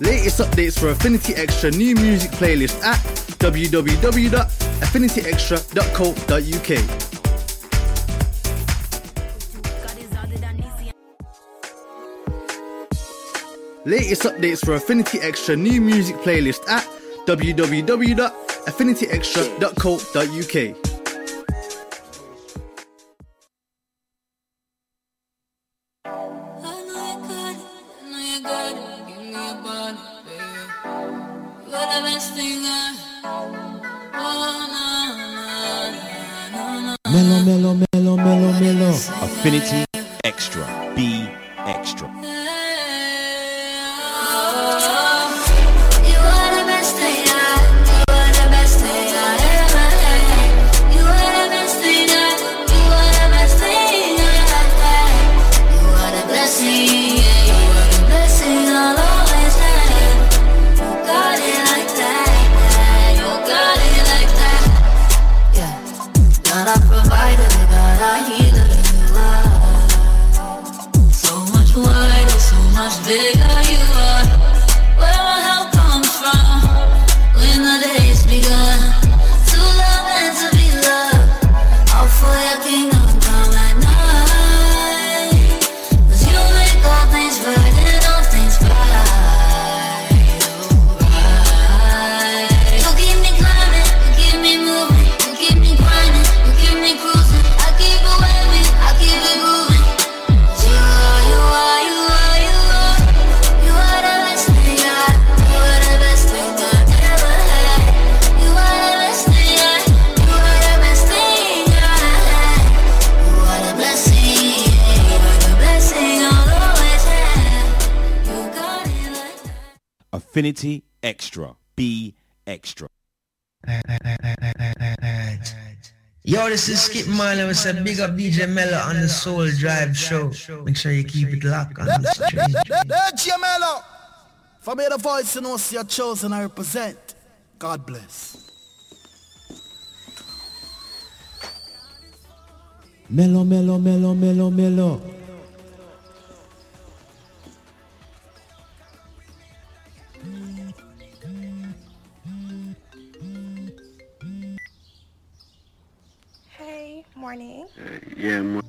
Latest updates for Affinity Extra new music playlist at www.affinityextra.co.uk. Latest updates for Affinity Extra new music playlist at www.affinityextra.co.uk. It's a big up DJ Mello on the Soul Drive show. Make sure you keep it locked on this. DJ Mello! For me, the voice you know, your chosen, I represent. God bless. Mello, Mello, Mello, Mello, Mello. Yeah,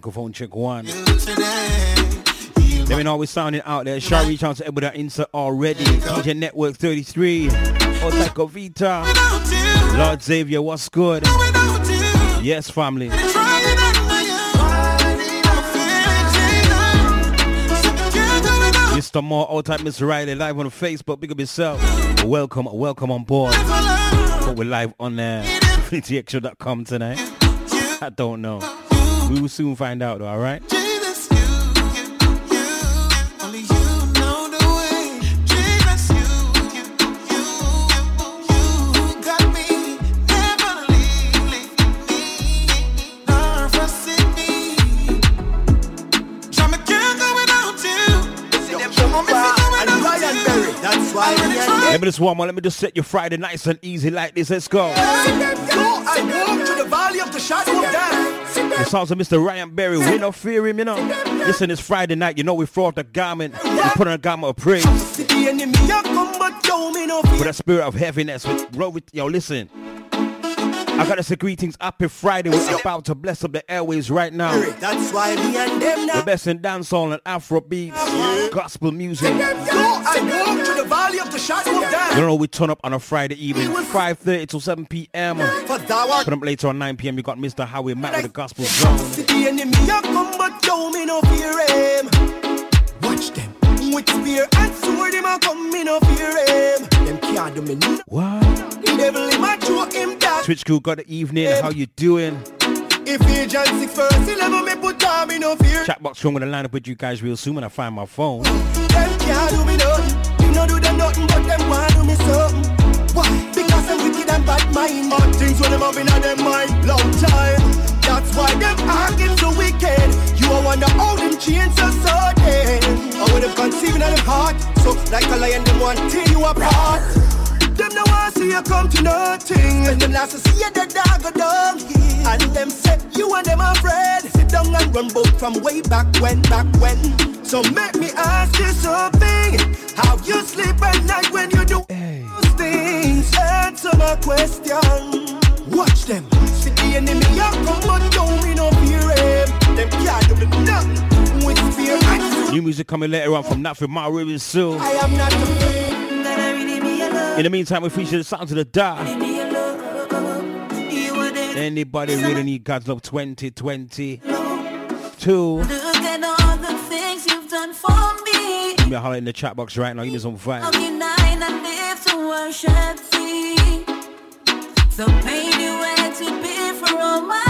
microphone check one. Let me know we sounding out there. Shall reach out to everybody insert already. DJ Network 33. Osaka Vita. Lord Xavier, what's good? Yes, family. Mr. Moore, all type Mr. Riley, live on Facebook. Big up yourself. Welcome, welcome on board. But we're live on there. Uh, tonight. I don't know. We will soon find out though, alright? Jesus, you, you, you, only you know the way. Jesus, you, you, you, you got me, never leave me, nor forsake me. Jam can't go without you. And Ryan Berry, that's why me and Let me just one more. Let me just set your Friday nice and easy like this. Let's go. Go and walk through the valley of the shadow of death. The sounds of Mr. Ryan Berry. We don't fear him, you know. Listen, it's Friday night. You know we throw off the garment. We put on a garment of praise. See the enemy a come, but yo, me no fear. With a spirit of heaviness. With, roll with, yo, listen. I gotta say greetings. Happy Friday. We're about to bless up the airways right now. That's why me and them The now. best in dancehall and Afro beats, gospel music. Go and walk through the valley of the shadow of death. You know we turn up on a Friday evening, 5:30 to 7 p.m. For thou art Put up later on 9 p.m. You got Mr. Howie Matt with the gospel zone. See the enemy a come, but yo, me no fear him. Watch them. With spear and sword, him a come, me no fear him. Them can't do me nothing. Twitch crew, got the evening. How you doing? Ephesians 6 verse 11, me put on me no fear. Chatbox strong gonna line up with you guys real soon when I find my phone. Them can't do me nothing. Me no do them nothing, but them want do me something. Why? Because I'm wicked and bad mind. All things when them have in them mind, long time. That's why them so wicked. You a wonder how them chains are so dead. Or when them conceiving in them heart. So like a lion, them want tear you apart. Want see you come to nothing. And them last see you the dog go down. And them say you and them afraid. Sit down and run both from way back when, back when. So make me ask you something. How you sleep at night when you do those things? Answer my question. Watch them. See the enemy a come but don't me no fear him. Them can't do me nothing. With fear New music coming later on from Nothing My River Soul. I am not afraid. In the meantime, we feature the sounds of the dark. Anybody really need God's love 2020? Two. Look at all the things you've done for me. Give me a holler in the chat box right now. Give me some How vibe. can I not live to worship thee? So pain you had to be for all my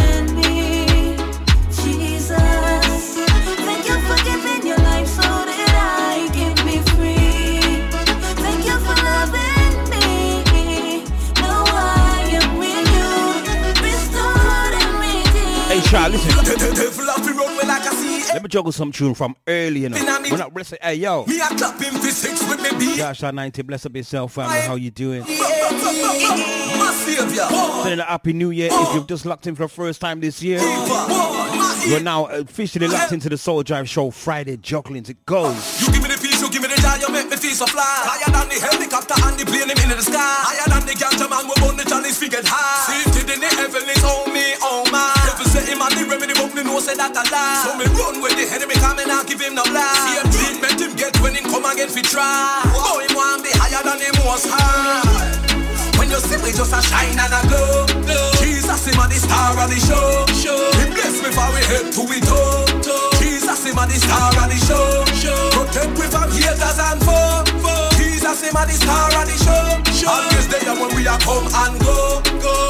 a sea. Let me juggle some tune from early, you know. We're not blessed. Hey yo. Me a clap him for six with me beat. Shasha 90, bless up yourself, family. How you doing? Sending a happy new year if you've just locked in for the first time this year. You're now officially locked into the Soul Drive Show Friday juggling. It goes. You give me the peace, you give me the joy, you make me feel so fly. Higher than the helicopter and the plane, in the sky. Higher than the ganja him no. See him dream, make him get when him come again fi try. Oh, him want be higher than him was high. When you see me just a shine and a glow, Jesus him a the star of the show. He bless me for we head to it toe. Jesus him a the star of the show. Protect we from haters and foe. Jesus him a the star of the show. There when we are come and go.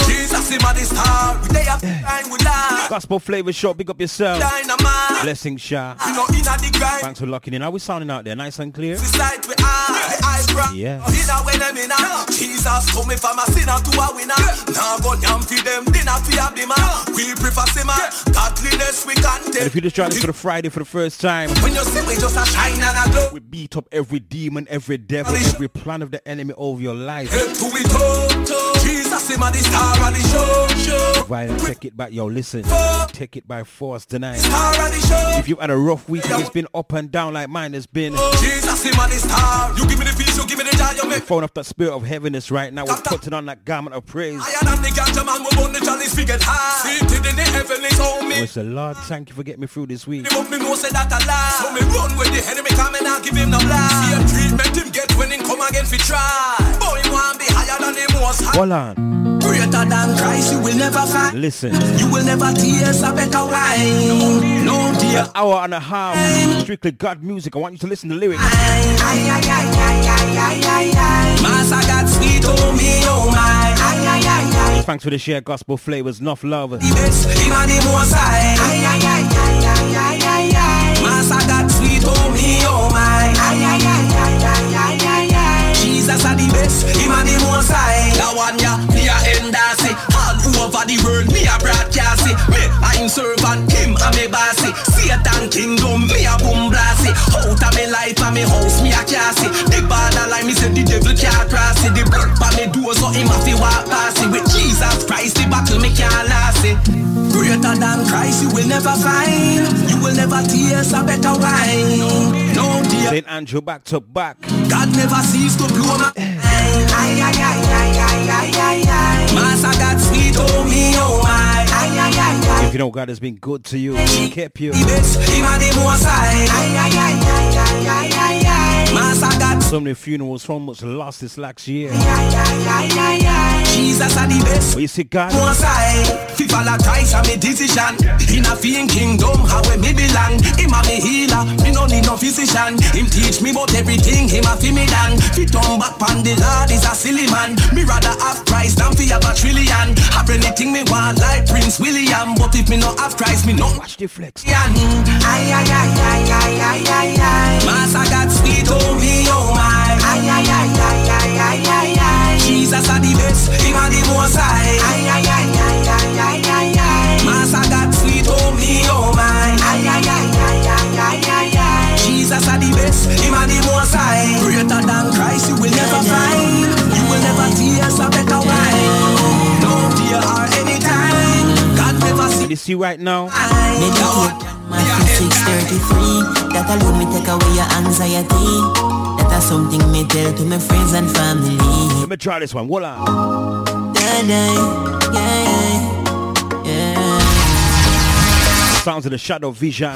Jesus him a the star. We there time we die. Gospel Flavor Show, big up yourself. Dynamite. Blessing Sha. You know inna the grind. Thanks for locking in. How we sounding out there? Nice and clear? We are. The eye life right. Yeah. Dinner when them in a Jesus coming from a sinner to a winner. Now go yam for them dinner for a bima. We prefer simmer. Godliness we can And take. if you just joined us for the Friday for the first time, When you see we just a shine and a glow. we beat up every demon, every devil, every plan of the enemy over your life. Head to it up. Jesus him a the star of the show. Show. Right, take it back, yo, listen. Take it by force tonight. Star of the show. If you've had a rough week, if it's been up and down like mine has been, Jesus him a the star. You give me the you give me the make phone off that spirit of heaviness right now. We're putting on that garment of praise. Higher than the ganja man, we burn the chalice, we get high. Seated in the heavenlies, hold me. Oh, it's the Lord, thank you for getting me through this week. But me know say that a lie. So me run with the enemy, come and I give him no blind. Same treatment him get when him come again try. Boy, want be higher than the most high. Hold on, Greater than Christ, you will never find. listen. You will never taste a better wine. No dear. Hour and a half, strictly God music. I want you to listen to the lyrics. Master got sweet, oh me, oh my. Thanks for the share gospel flavors, enough love. The best, him and the most high. Master got sweet, oh oh best, him and the most high. That one ya, me a endorse. All over the world, me a broadcast it. Me a him servant, him a me bossy. Satan kingdom, me a boom blast it. Out of me life and me house, me a cast it. The borderline, me say the devil can't cross it. The blood pa me door, so him a fi walk past it. With Jesus Christ, the battle me can't last it. Greater than Christ, you will never find. You will never taste a better wine. No. St. Andrew back to back. God never cease to blow my Master God sweet oh me oh my If you know God has been good to you, he kept you. So many funerals, so much lost this last year. Jesus are the best. But you see, God, most high Fi follow Christ a me decision. In a fiend kingdom how we me belong. Him a me healer Me no need no physician. Him teach me about everything Him a fi me done. Fi turn back pan the Lord is a silly man. Me rather have Christ than fi have a trillion. Have anything me want like Prince William. But if me no have Christ me no watch the flex. Master got sweet oh me oh my Jesus are the best, him are the most high Master got sweet oh me oh my Jesus are the best, him are the most high Greater than Christ you will never find You will never taste a better wine No dear or anytime God never see You see right now, Matthew 633 That alone me take away your anxiety That is something me tell to my friends and family let me try this one. Hold on. Yeah, yeah Sounds of the shadow vision.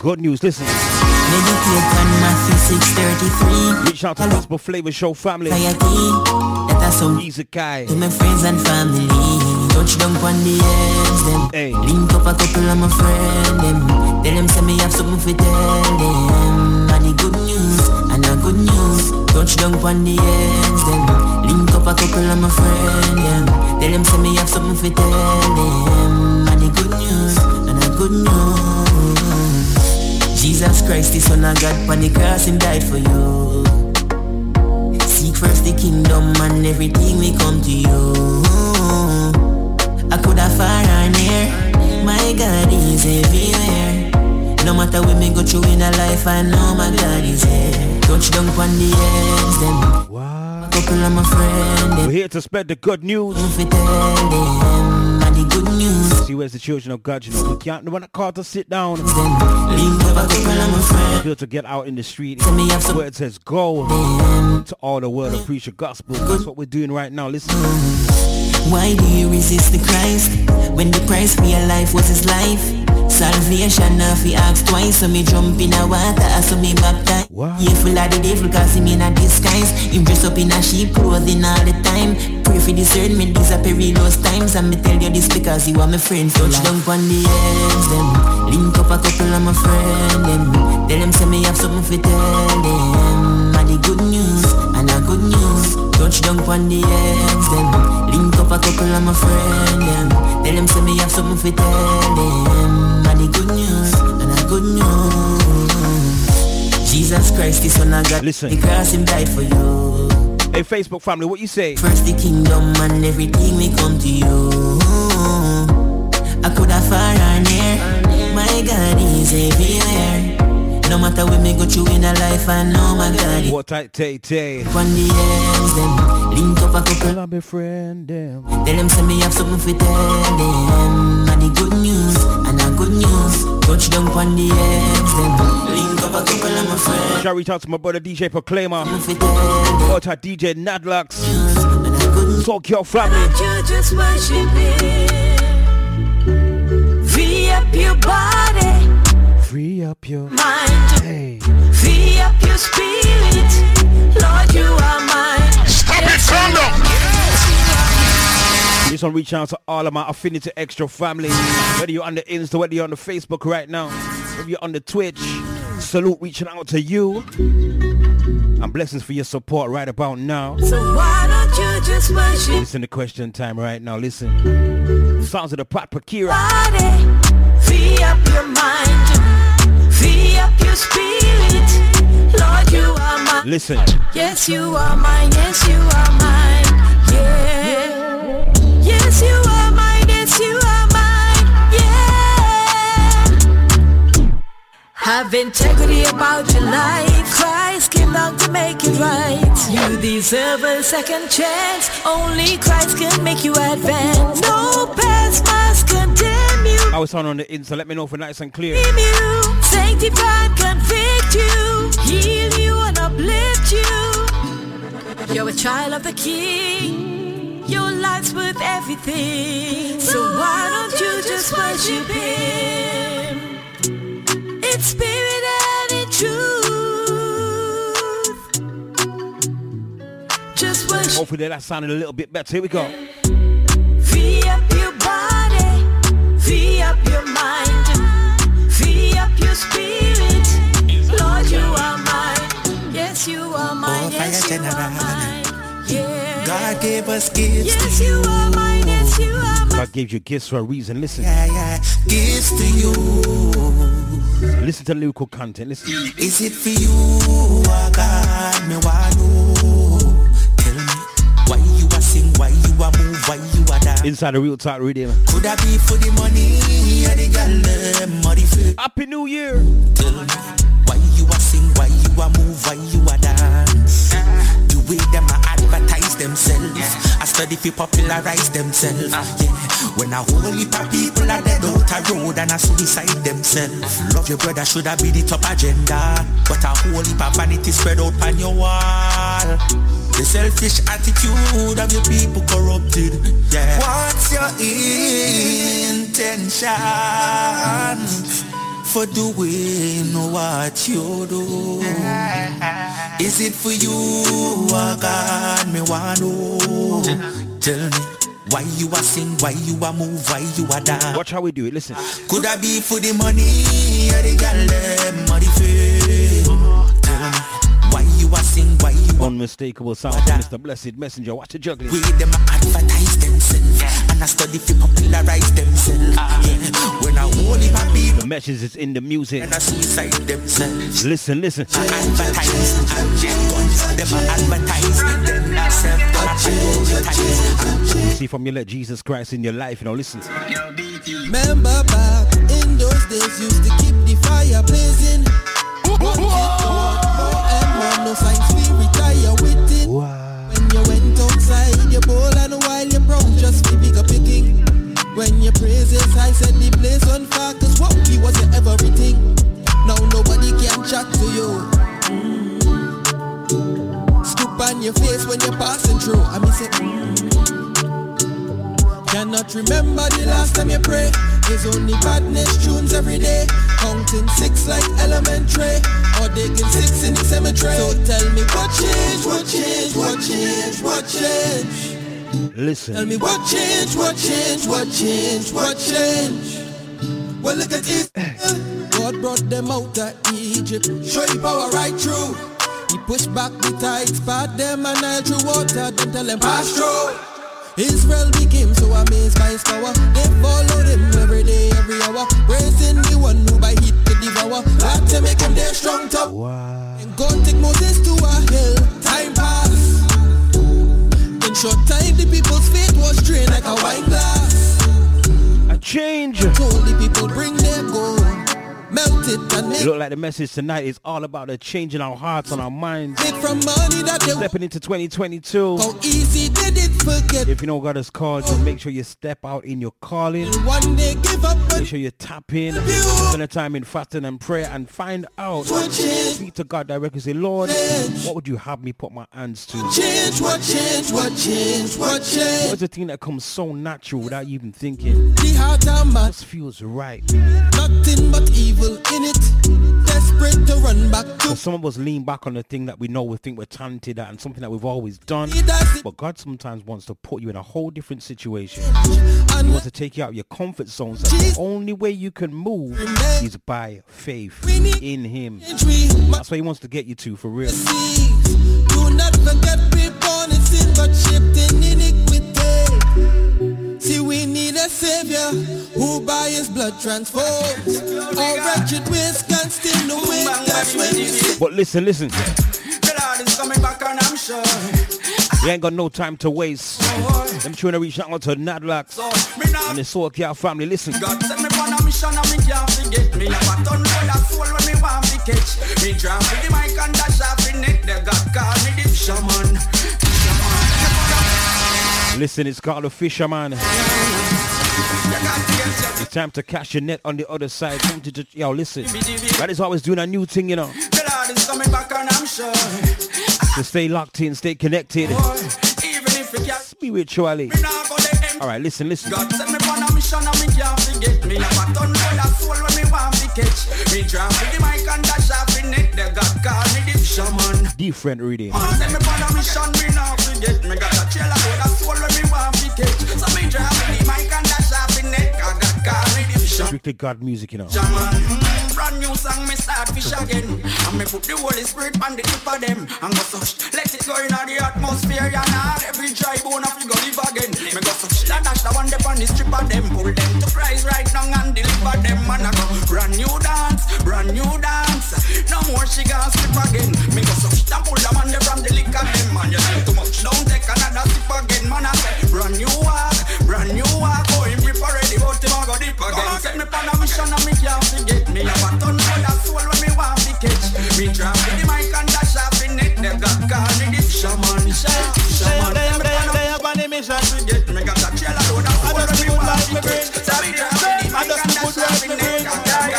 Good news, listen. Meditate on Matthew 633 Reach out to Gospel Flavor Show family. Anxiety That is something Easy guy. to my friends and family Touch down on the ends them? Hey. Link up a couple of my friend them. Tell them say me have something for tell them. And the good news and the good news. Touch down on the ends them? Link up a couple of my friend them. Tell them say me have something for tell them. And the good news and the good news. Jesus Christ the son of God on the cross him died for you. Seek first the kingdom and everything will come to you. I could have far or near. My God is everywhere. No matter where me go through in a life, I know my God is here. Touch down on the ends, them. Wow. Couple of my friends, We're here to spread the good news. If it tell them, and the good news, See where's the children of God, you know. We can't no one call to sit down. them. Link up a couple of my friends. Feel to get out in the street. Where it says go to all the world and preach the gospel. That's what we're doing right now. Listen. Why do you resist the Christ? When the price for your life was his life? Salvation now fi ask twice So me jump in a water so me baptize. Wow. Yeah full of the devil cause him in a disguise. Him dress up in a sheep clothing all the time. Pray for discernment these are perilous times. And me tell you this because you are my friend. Touch down on the ends them Link up a couple of my friend them Tell them say me have something for tell them. And the good news and the good news Touch down on the them Link up a couple of my friend them Tell them say me have something tell them And the good news and the good news Jesus Christ, this one I got. Listen. The cross him died for you. Hey, Facebook family, what you say? First the kingdom and everything may come to you. I could have far and near. My God is everywhere. No matter where me go through in a life, I know my God What tight tay tay? on the ends. Them link up a couple. Well, I be friend them. Tell them say me have something for tell them. And the good news, and the good news. Touch down on the ends. Them link up a couple of my friends. Shall I reach out to my brother DJ Proclaimer? Tell. What tight DJ Nadlux? And the good news. Talk your family. you just worship Him. Free up your body, Free up your mind. hey. Free up your spirit. Lord, you are mine. Stop it, stand up. This one reach out to all of my Affinity Extra family. Whether you're on the Insta, whether you're on the Facebook right now, whether you're on the Twitch, salute reaching out to you. And blessings for your support right about now. So why don't you just worship Listen to question time right now. Listen. Sounds of the Pat Pakira. body? Free up your mind. Listen. Yes, you are mine. Yes, you are mine. Yeah. Yes, you are mine. Yes, you are mine. Yeah. Have integrity about your life. Christ came down to make it right. You deserve a second chance. Only Christ can make you advance. No past must you. I was on on the Insta. Let me know if we're nice and clear. You, sanctify, convict you, heal you and uplift you. You're a child of the King. Your life's worth everything. So why don't you just worship Him? In spirit and in truth. Just worship. Hopefully that sounded a little bit better. Here we go. Free up your body, gave us gifts Yes, to you are mine. Yes, you are mine. God gave you gifts for a reason. Listen. Yeah, yeah. Gifts to you. Listen to lyrical content. Listen. Is it for you, oh God, me Inside the real talk rhythm. Could I be for the money, or the girl, them, or the? Happy New Year. Tell me, why you a sing, why you a move, why you a dance? The way them advertise themselves, I study fi popularize themselves. Yeah, when a whole heap of people are dead out a road and a suicide themselves. Love your brother should have be the top agenda, but a whole heap of vanity spread out on your wall. The selfish attitude of your people corrupted. Yeah. What's your intention? for doing what you do? Is it for you, or God, me want know? Tell me, why you a sing, why you a move, why you a dance? Watch how we do it. Listen. Could I be for the money, or the girl, them, Unmistakable sound from Mr. Blessed Messenger. Watch the juggling. we them advertise themselves And I study fi popularize themselves yeah. When I whole heap of people The message is in the music. and I suicide themselves Listen, listen. advertise them a advertise them a self them a advertise See from you let Jesus Christ in your life. You know, listen. Remember back in those days used to keep the fire blazing. Wanted to want more and more, no signs we retire with it. When you went outside, you bowl and while you brown just be bigger picking. When your praises, I said the place on fire, cause what we was your everything. Now nobody can chat to you. Scoop on your face when you're passing through. I mean say, I cannot remember the last time you pray. There's only badness tunes every day. Counting six like elementary. Or digging six in the cemetery. So tell me what changed, what changed, what changed, what changed. Listen. Tell me what changed, what changed, what changed, what changed. Well look at Israel. God brought them out of Egypt. Show you power right through. He pushed back the tides, part them and Nile through water, then tell them pass through. Israel became so amazed by his power They followed him every day, every hour Praising the one who by with the devour. That to make him there strong top. Wow. And God take Moses to a hill. Time pass. In short time, the people's faith was drained like a wine glass. A change. Told the people bring their gold. Melt it and It look like the message tonight is all about the changing our hearts and our minds. from money that they Stepping into 2022. How easy they did forget. If you know God has called you, make sure you step out in your calling. One day give up Make sure you tap in, spend a time in fasting and prayer and find out. Speak to God directly. Say, Lord, what would you have me put my hands to? change what change, what change, what change. What's the thing that comes so natural without you even thinking? The heart of man, Just feels right. nothing but evil in it. Desperate to run back to some of us lean back on the thing that we know we think we're talented at and something that we've always done. He does it But God sometimes wants to put you in a whole different situation. He wants to take you out of your comfort zone. So the only way you can move is by faith in Him. That's where He wants to get you to for real. Do not forget in but in iniquity. See we need a savior who by his blood transforms. Our wretched ways can still no way. That's when we see But listen, listen. The Lord is coming back and I'm sure. We ain't got no time to waste. I'm trying to reach out to Nadlax So, me and the Soul Care family. Listen. God send me on a mission and me can't forget me Have a ton full of soul when me want to catch Me drop with the mic and dash off the neck The God call me the fisherman Listen, it's called the Fisherman. It's time to catch your net on the other side. Come to just, yo, listen. God is always doing a new thing, you know. To stay locked in, stay connected spiritually. Me now go the empty All right, listen, listen. God send me on a mission and me can't forget me Have a ton of soul when me want to catch Me drop with the mic and dash off the neck The God call me the fisherman Different reading. Man, send me on a mission, me now forget Me got a trailer full of soul when me want to catch So me drop with the mic and Strictly God music, you know. Brand new song, me start fish again. And me put the Holy Spirit on the tip of them. And go such, let it go in the atmosphere. And all every dry bone of you go live again. Me go such, that dash the one on the strip of them. Pull them to Christ right now and deliver them. And I go, brand new dance, brand new dance. No more she gonna slip again. Me go such, that pull the man from the liquor them. Man, you too much, don't take another sip again. Man, I say, brand new walk, brand new walk. Oh, him grip already, but him a go dip again. Set me on a mission and me can't forget me. Soul when me want to catch. Me drop with the mic and dash off. They got call me the. They they they forget me got a trailer load of soul when me want to catch. So me drop with the mic and dash off.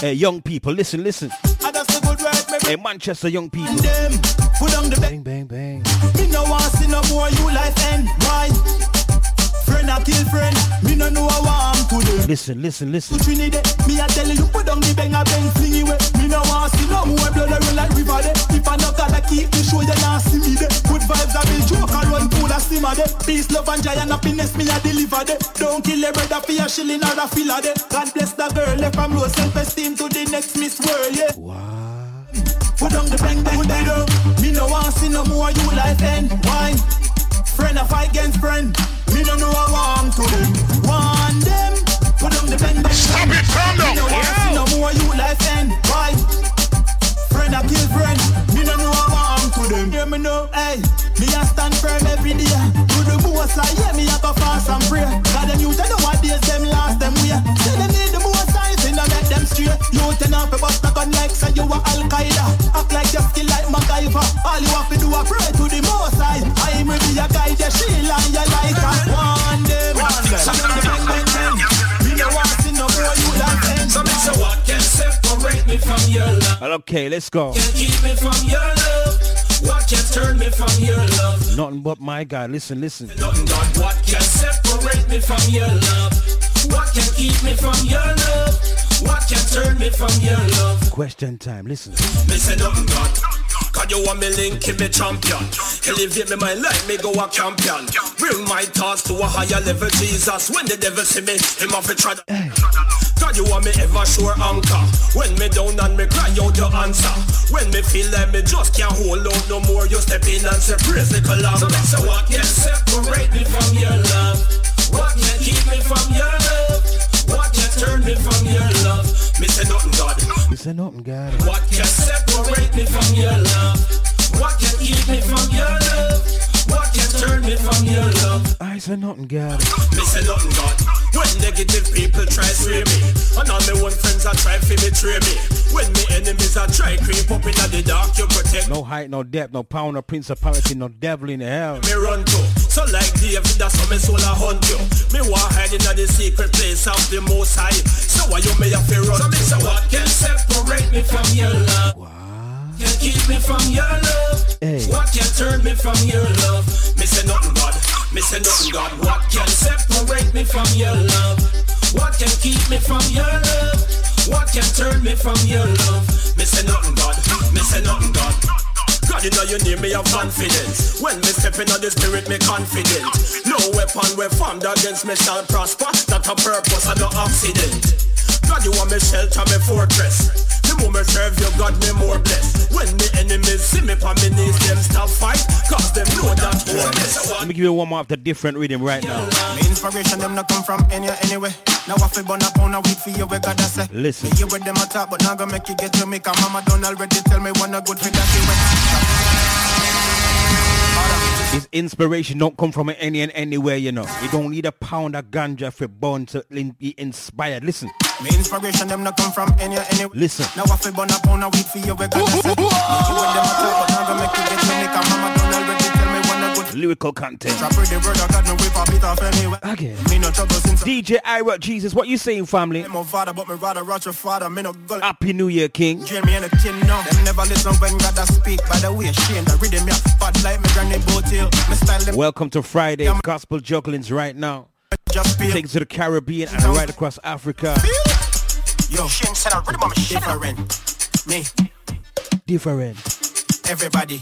Hey, young people, listen, listen. I just the good vibe me Hey. Manchester young people. Them put on the bang. Bang, bang, bang. Me no want see no more you life end. Why? Friend a kill friend. Me no know how I'm to them. Listen, listen, listen. To Trinidad, me a tell you put down the bang a bang fling it away. Me no want see no more blood run like river there. If I no gotta keep me show you not see me there. Good vibes I will joke and run simmer there. Peace, love and joy and happiness me a deliver there. Don't kill a brother for your shilling or a filler there. God bless the girl left from low self-esteem to the next Miss World, yeah. Put the bang bang bang oh. Me no want see no more you life end. Why? Friend a fight against friend. Me no know I'm to. Them Want them. Put down the bang bang Stop it, calm down. Me no want see no more you life end. Why? Friend a kill friend. Me no know I'm to. Them Hear me know, hey. Me a stand firm every day. To the most I yeah me up a go fast and pray God them youth I know what days them last them way Say them need the most signs in make them straight You turn off a bust a gun like say you a Al-Qaeda Act like you skill like MacGyver All you have to do a pray to the most high I may be a guide the shield and you like a One them So them the bang bang bang Me no want see no more you like them So me say what can separate me from your love? Okay, let's go. Can keep me from your love? What can turn me from your love? Nothing but my God. Listen, listen. Nothing God, what can separate me from your love? What can keep me from your love? What can turn me from your love? Question time. Listen. Me say nothing God. Cause you want me link in me champion Elevate me my life, me go a champion Bring my thoughts to a higher level, Jesus When the devil see me, him off a try to. God, you want me ever sure anchor. When me down and me cry out your answer. When me feel like me just can't hold out no more, you step in and say praise the column. So what can separate me from your love? What can keep me from your love? What can turn me from your love? Me say nothing, God. You say nothing, God. What can separate me from your love? What can keep me from your love? What can turn me from your love? I say nothing, God. Me say nothing, God. When negative people try sway me, and all my own friends are try to betray me. When me enemies are try creep up in the dark, you protect No height, no depth, no power, no principality, no devil in hell. me run to. So like David, that's how me soul a hunt you. Me want hide in the secret place of the Most High. So why you may have to run? So me say what can separate me from your love? Can keep me from your love? Hey. What can turn me from your love? Me say nothing, God. Me say nothing, God. What can separate me from your love? What can keep me from your love? What can turn me from your love? Me say nothing, God. Me say nothing, God. God, you know you need me have confidence. When me step into the spirit, me confident. No weapon we formed against me shall prosper. Not a purpose and no accident. God, you want me shelter, me fortress. The more me serve you, God, me more blessed. When me enemies see me on me knees, them stop fight. Cause them know that hopeless. Let me give you one more of the different rhythm right now. Me inspiration them not come from any anyway. Now I feel burn up on a week for you, we gotta say. Listen. Me you with them a talk, but now gonna make you get to me. Cause mama done already tell me one a good for that you went. His inspiration don't come from any and anywhere, you know. You don't need a pound of ganja for born to be inspired. Listen, Me inspiration them not come from any anyway. listen. Now I feel burn up on a week for you, we gotta say. Me you with them a talk, but now gonna make you get to me. Cause mama Lyrical content. Trap with I got no whip a bit off anyway. Again. Me no trouble since DJ Ira Jesus, what you saying, family? I'm a father, but me rather watch your father. Me no go Happy New Year, King. Drain and the kin now. Them never listen when God a speak. By the way, shame the rhythm ya. Bad like me granny boat hill. Me style them Welcome to Friday Gospel Jugglings right now. just. Take to the Caribbean and right across Africa. Yo, shame send a rhythm I'm different. Me, Different. everybody,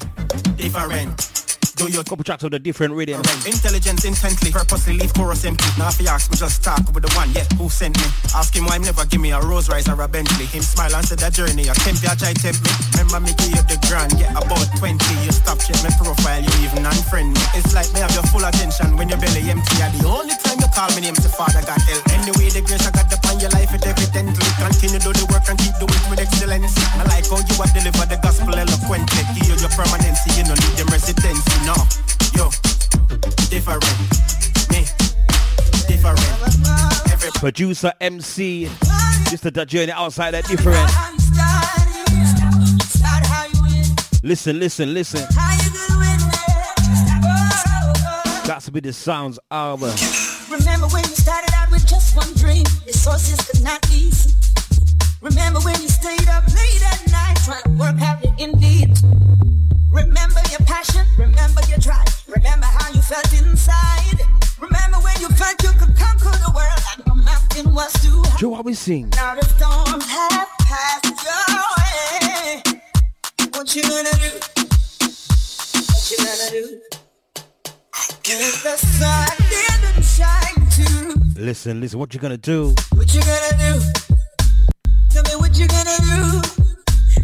different. Do your Couple tracks of the different rhythm. Intelligence intently, purposely leave chorus empty. Now if you ask me, just talk with the one, yeah, who sent me. Ask him why him never give me a Rolls Royce or a Bentley. Him smile and said that journey, a temp, ya try tempt me. Remember me give you the grand, yeah, about 20. You stop check my profile, you even unfriend me. It's like me have your full attention when your belly empty. Yeah, the only time you call me name say Father God help. Anyway, the grace I got upon your life, it evidently. Continue do the work and keep doing it with excellence. I like how you have delivered the gospel eloquently. Give you your permanency, you don't need them residency, no. Yo, different. Me, different. Every Producer MC. Just a journey outside that different. Listen, listen, listen. Got to be the sounds album. Uh, Remember when you started out with just one dream? Your sources could not ease. Remember when you stayed up late at night trying to work out your indeed. Remember your passion. Remember your drive. Remember how you felt inside. Remember when you felt you could conquer the world and the mountain was too high. Joe, what we sing? Now the passed your way. What you gonna do? What you gonna do? The sun didn't shine too, Listen, listen, what you gonna do? what you gonna do? Tell me what you gonna do.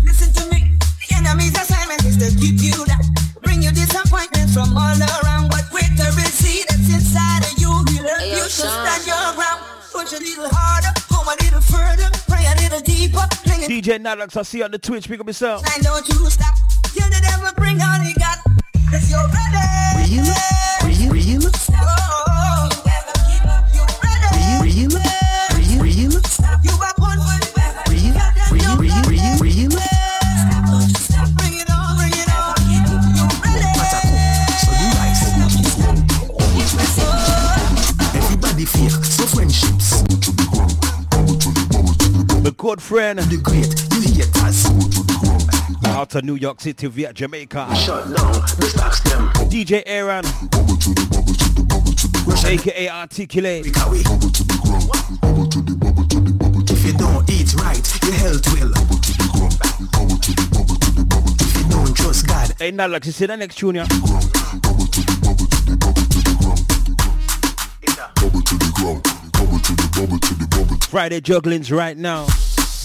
Listen to me. The enemy's assignment is to keep you down, bring you disappointments from all around. But with the receipt that's inside of you, he'll help you to stand your ground. Push a little harder, go a little further, pray a little deeper. Bring DJ Nalox, I see you on the Twitch, pick up yourself. I don't you stop. Till the devil bring all he got. Cause you're ready. Real, real, real, Oh, you better keep up. You're ready. real, real, good friend. The great, you haters. Out of New York City via Jamaica. Shut down, the stocks them. DJ Aaron. AKA Articulate. If you don't eat right, your health will. If you don't trust God, Hey, Nalox, you see the next tune, yeah? Friday juggling's right now.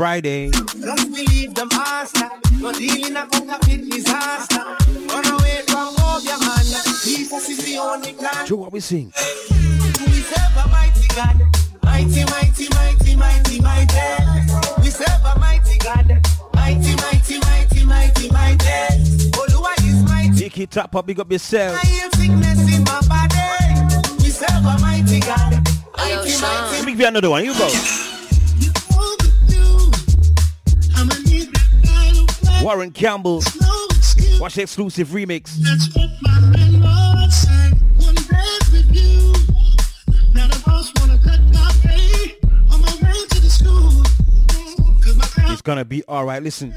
Friday. Just believe the master. No dealing a counterfeit disaster. Run away from Obeah, man. Jesus is the only plan. Joe, what we sing? We serve a mighty God. Mighty, mighty, mighty, mighty, mighty. We serve a mighty God. Mighty, mighty, mighty, mighty, mighty. Oh, Oluwa is mighty. Pick it up, big up yourself. I heal sickness in my body. We serve a mighty God. Mighty, mighty, Let me give you another one. You go. To the school. Cause my parents It's gonna be alright. Listen.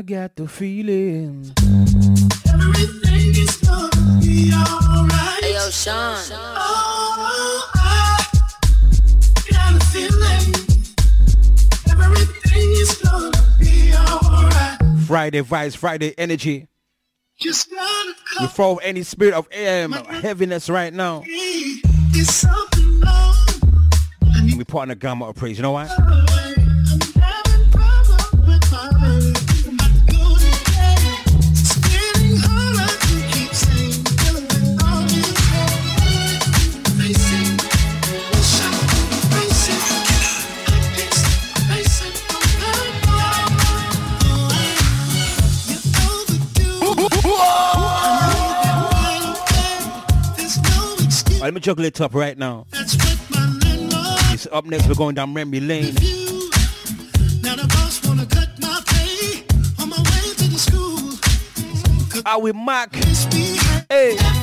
I got the feeling. Everything is gonna be alright. Hey, yo, Sean. Oh, I got a feeling. Everything is gonna be alright. Friday vibes, Friday energy. Just gotta We throw any spirit of um, heaviness right now. It's something wrong. We put on a gamma of praise. You know why? Let me juggle it up right now. It's up next. We're going down memory lane. Are we Mac? Hey.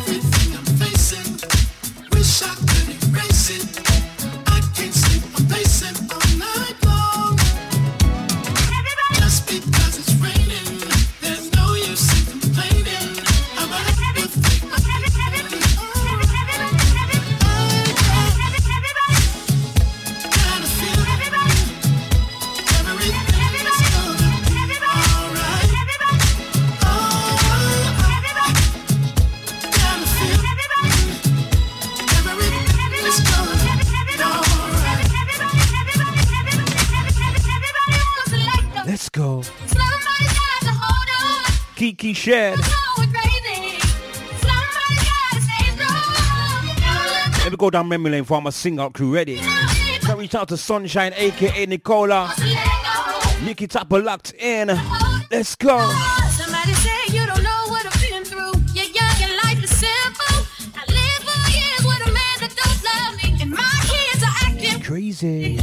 Go down memory lane for my sing out crew ready. Can reach out to Sunshine aka Nicola. Nikki Tapper locked in. Let's go. Somebody say you don't know what I've been through. You're young and life is simple. I live for years with a man that don't love me, and my kids are acting. Crazy.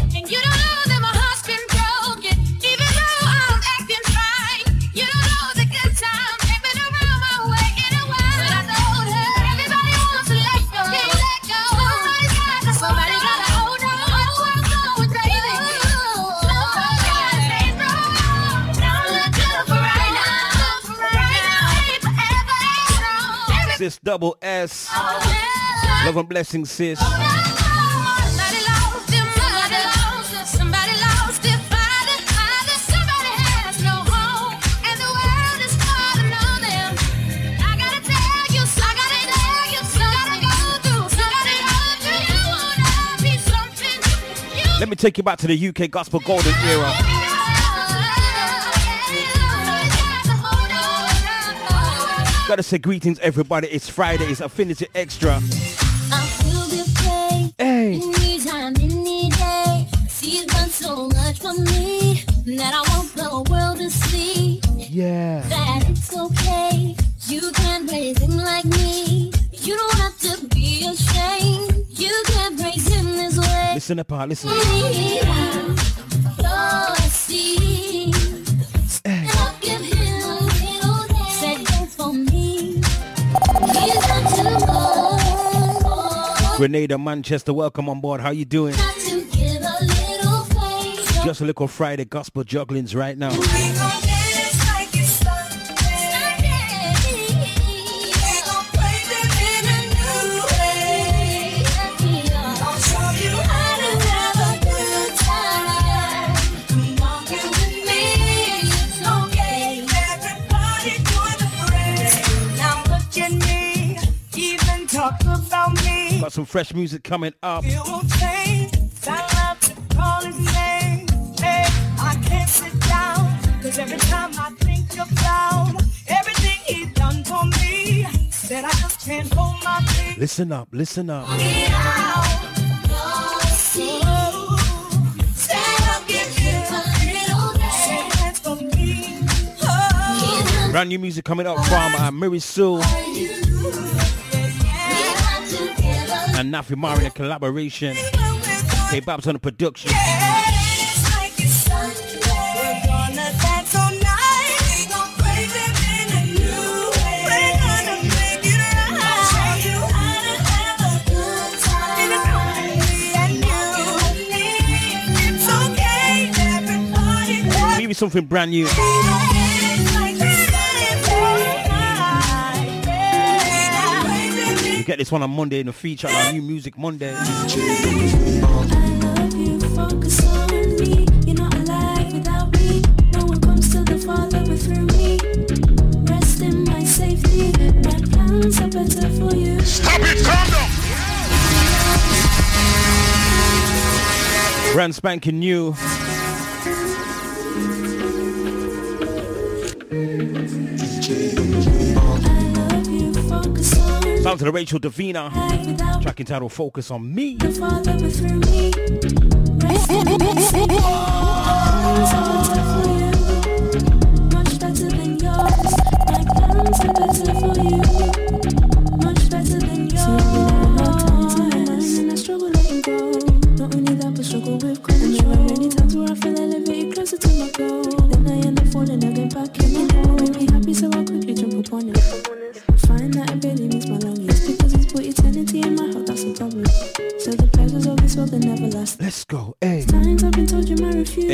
Go through. You wanna be something. You Let me take you back to the UK gospel golden era. Gotta say greetings, everybody. It's Friday. It's Affinity Extra. I feel the pain Hey. anytime, any day. She's done so much for me that I want the world to see Yeah. that it's okay. You can praise him like me. You don't have to be ashamed. You can praise him this way. Listen up, uh, listen. Lord, Grenada, Manchester, welcome on board. How you doing? Got a little faith. Just a little Friday gospel jugglings right now. Some fresh music coming up. It won't change. To call his name. Hey, I can't sit down. Cause every time I think about everything done for me, that I just can't hold my peace. Listen up, listen up. Brand new music coming up from uh, Mary Sue and Nafi Mari in a collaboration. K Babs on the production. Maybe something brand new. You get this one on Monday in the feature on our new music Monday. Focus on me. You're not alive without me. No one comes to the Father but through me. Rest in my safety. My plans are better for you. Stop it, calm down. Brand spanking new. On Sound to the Rachel Davina. Track entitled Focus on Me.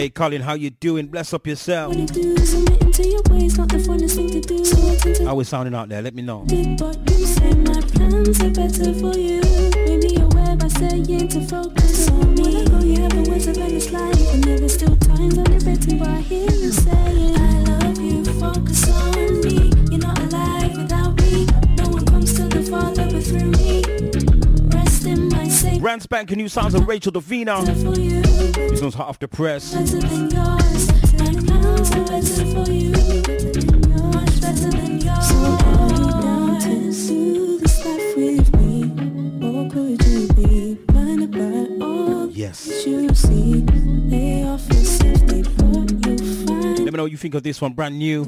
Hey Colin, how you doing? Bless up yourself. What you do, submitting to your ways, not the funnest thing to do. So I tend How we sounding out there? Let me know. big, but you say my plans are better for you. Made me aware by saying to focus on me. When I go, you have the words of endless life, and there is still times I'm regretting, but I hear you saying, Brand spanking new sounds of Rachel Davina. This one's hot off the press. better than yours. My plans are better for you. Much better than yours. So are you down to do this life with me? Or could you be blinded by all Yes. that you see? They offer safety, but you find Let me know what you think of this one, brand new.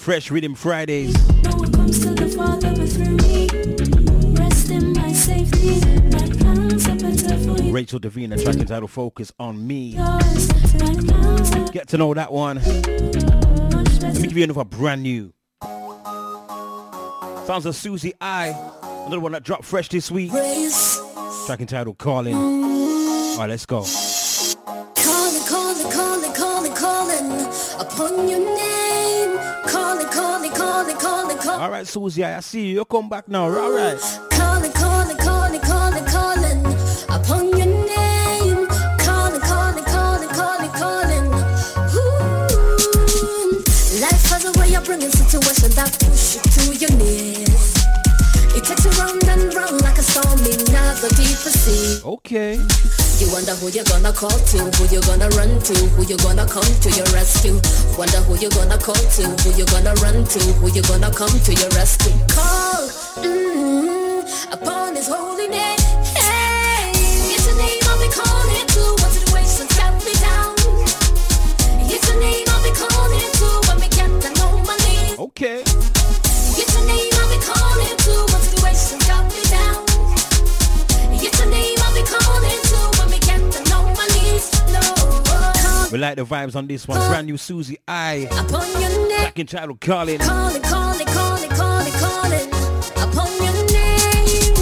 Fresh, Rhythm Fridays. No one comes to the Father but through me. Rest in my safety. My plans are better for you. Rachel Davina, track entitled Focus on Me. Yours. My plans are Get to know that one. Let me give you another brand new. Sounds of Susie I. Another one that dropped fresh this week. Track entitled Calling. Mm. Alright, let's go. Calling, calling, calling, calling, calling upon your name. Calling, calling. Alright, Susie I, see you. You come back now. Alright. Calling, calling, calling, calling, calling upon prophecy. Okay. You wonder who you're gonna call to, who you're gonna run to, who you're gonna come to your rescue. Wonder who you're gonna call to, who you're gonna run to, who you're gonna come to your rescue. Call mm, upon his holy name. Hey, it's a name I'll be calling to when situations got me down. It's a name I'll be calling to when we get down on my knees. Okay. Like the vibes on this one. Brand new Susie I. upon your neck. Back in title calling. Calling, calling, calling, calling, calling upon your name.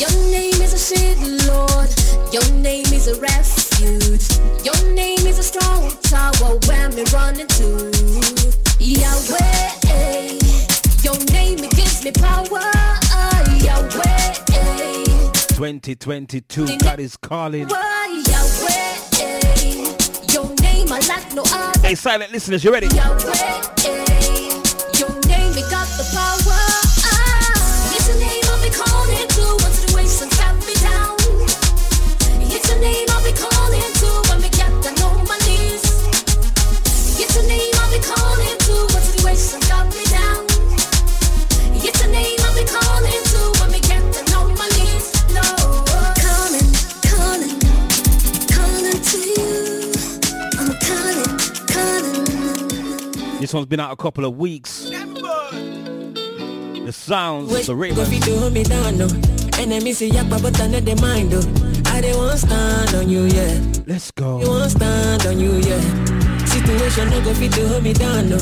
Your name is a shield, Lord. Your name is a refuge. Your name is a strong tower where me running to. Yahweh, your name it gives me power. Yahweh, 2022. God is calling. Yahweh, Hey, silent listeners, you ready? Your name This one's been out a couple of weeks. The sounds, Wait, the go rhythm. fi do me down, no. Enemy say yakba, but I know they mind, oh. I they won't stand on you, yeah. Let's go. They won't stand on you, yeah. Situation no go fit to hold me down, no.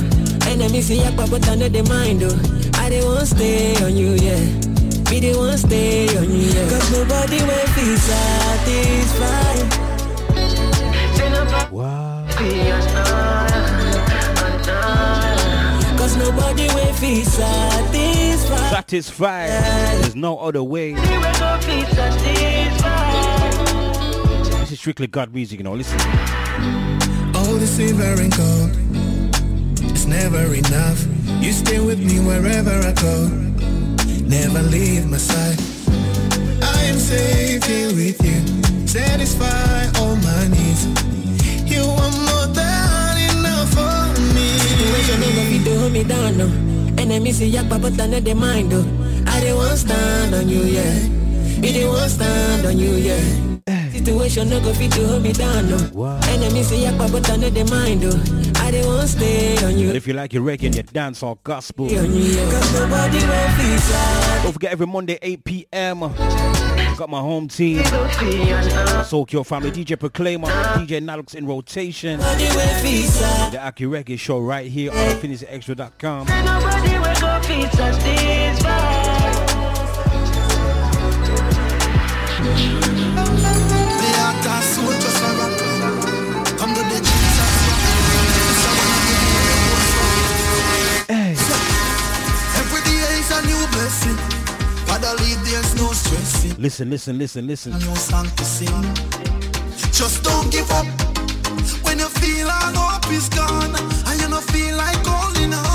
Enemy say yakba, but I know they mind, oh. I they won't stay on you, yeah. Me they won't stay on you, yeah. Cause nobody will feel satisfied. Wow. Cause nobody will feel satisfied. Satisfied. There's no other way. This is strictly God music, you know. Listen. All the silver and gold It's never enough You stay with me wherever I go Never leave my side I am safe here with you Satisfy all my needs no go fit to hold me down, no. Enemy say yakba, but I know they mind, oh. I they won't stand on you, yeah. Me they won't stand on you, yeah. Situation no go fit to hold me down, no. Enemy say yakba, but I know they mind, oh. I they won't stay on you. If you like your reggae and your dance or gospel, On yeah. Cause nobody will feel sad. don't forget every Monday 8 p.m. Got my home team. Soul Cure family, DJ Proclaimer, DJ Nalox in rotation. The Aki show right here on AffinityExtra.com. Nobody Listen, listen, listen, listen. Song to sing. Just don't give up. When you feel all hope is gone And you don't feel like holding on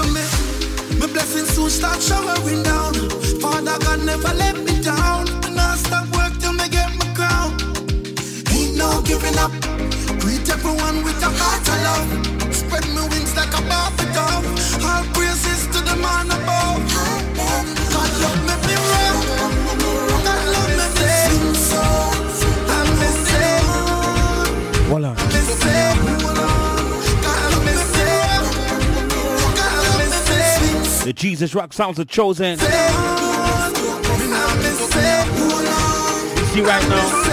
Listen me, my blessings soon start showering down. Father God never let me down. And I stop work till me get my crown. Ain't no giving up. Greet everyone with a heart of love. Jesus Rock sounds are chosen. You see right now.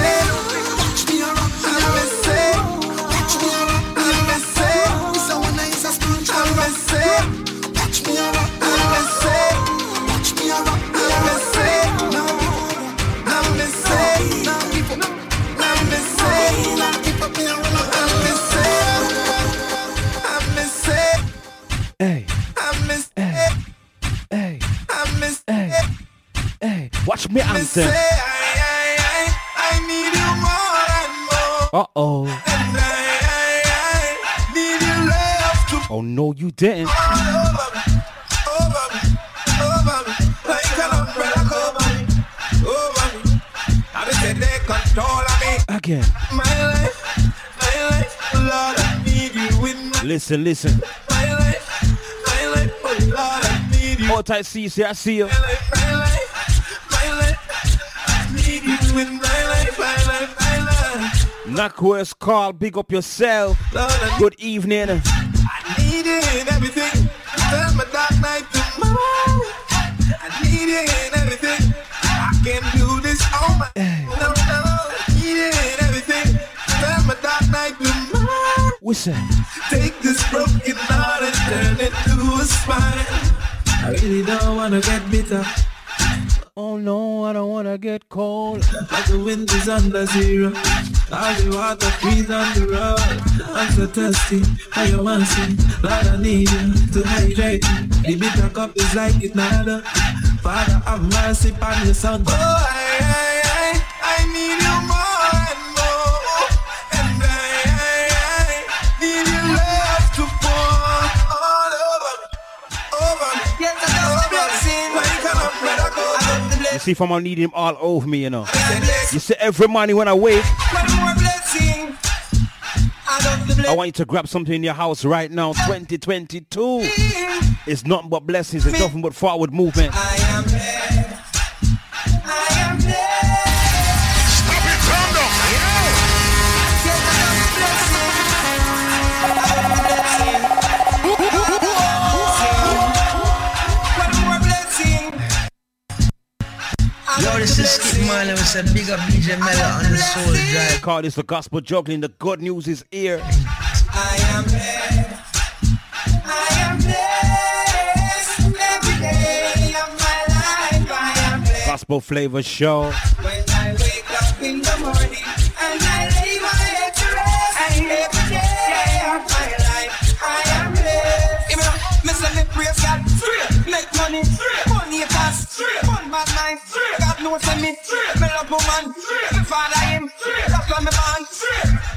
You in my life, my life, my life. Knockwest call, big up yourself. Lord, I Good evening. I need you in everything. My dark night. I need you in everything. I can do this my. I need you in everything. My dark night? Take this broken heart and turn it to a smile. I really don't wanna get bitter. Oh no, I don't wanna get cold. But the wind is under zero. All the water freeze on the road. I'm so thirsty, I am mercy. Lord, I need you to hydrate me. The bitter cup is like it's nada. Father, have mercy upon your son. Oh, I, I, I, I need you more and more. You see, from I need him all over me, you know. You see, every morning when I wake, One more blessing. I love the blessing. I want you to grab something in your house right now. 2022. It's nothing but blessings. It's nothing but forward movement. This is Skip Marley with a big up DJ Mello on the Soul Drive. Call this the gospel juggling. The good news is here. I am blessed. I am blessed. Every day of my life, I am blessed. Gospel flavor show. Say me, me love woman, me father him, that's why me born.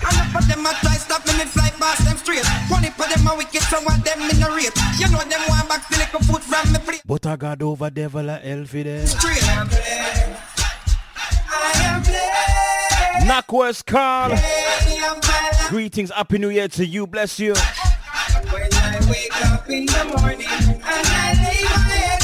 And if of them a try stop me, me fly past them straight. One if of them a wicked, so what them in the rate. You know them want back the little food from me plate. But I got over devil a hell for them. Straight. I am blessed. I am blessed. Knockwest call. Day of my life. Greetings, happy new year to you. Bless you. When I wake up in the morning and I lay my head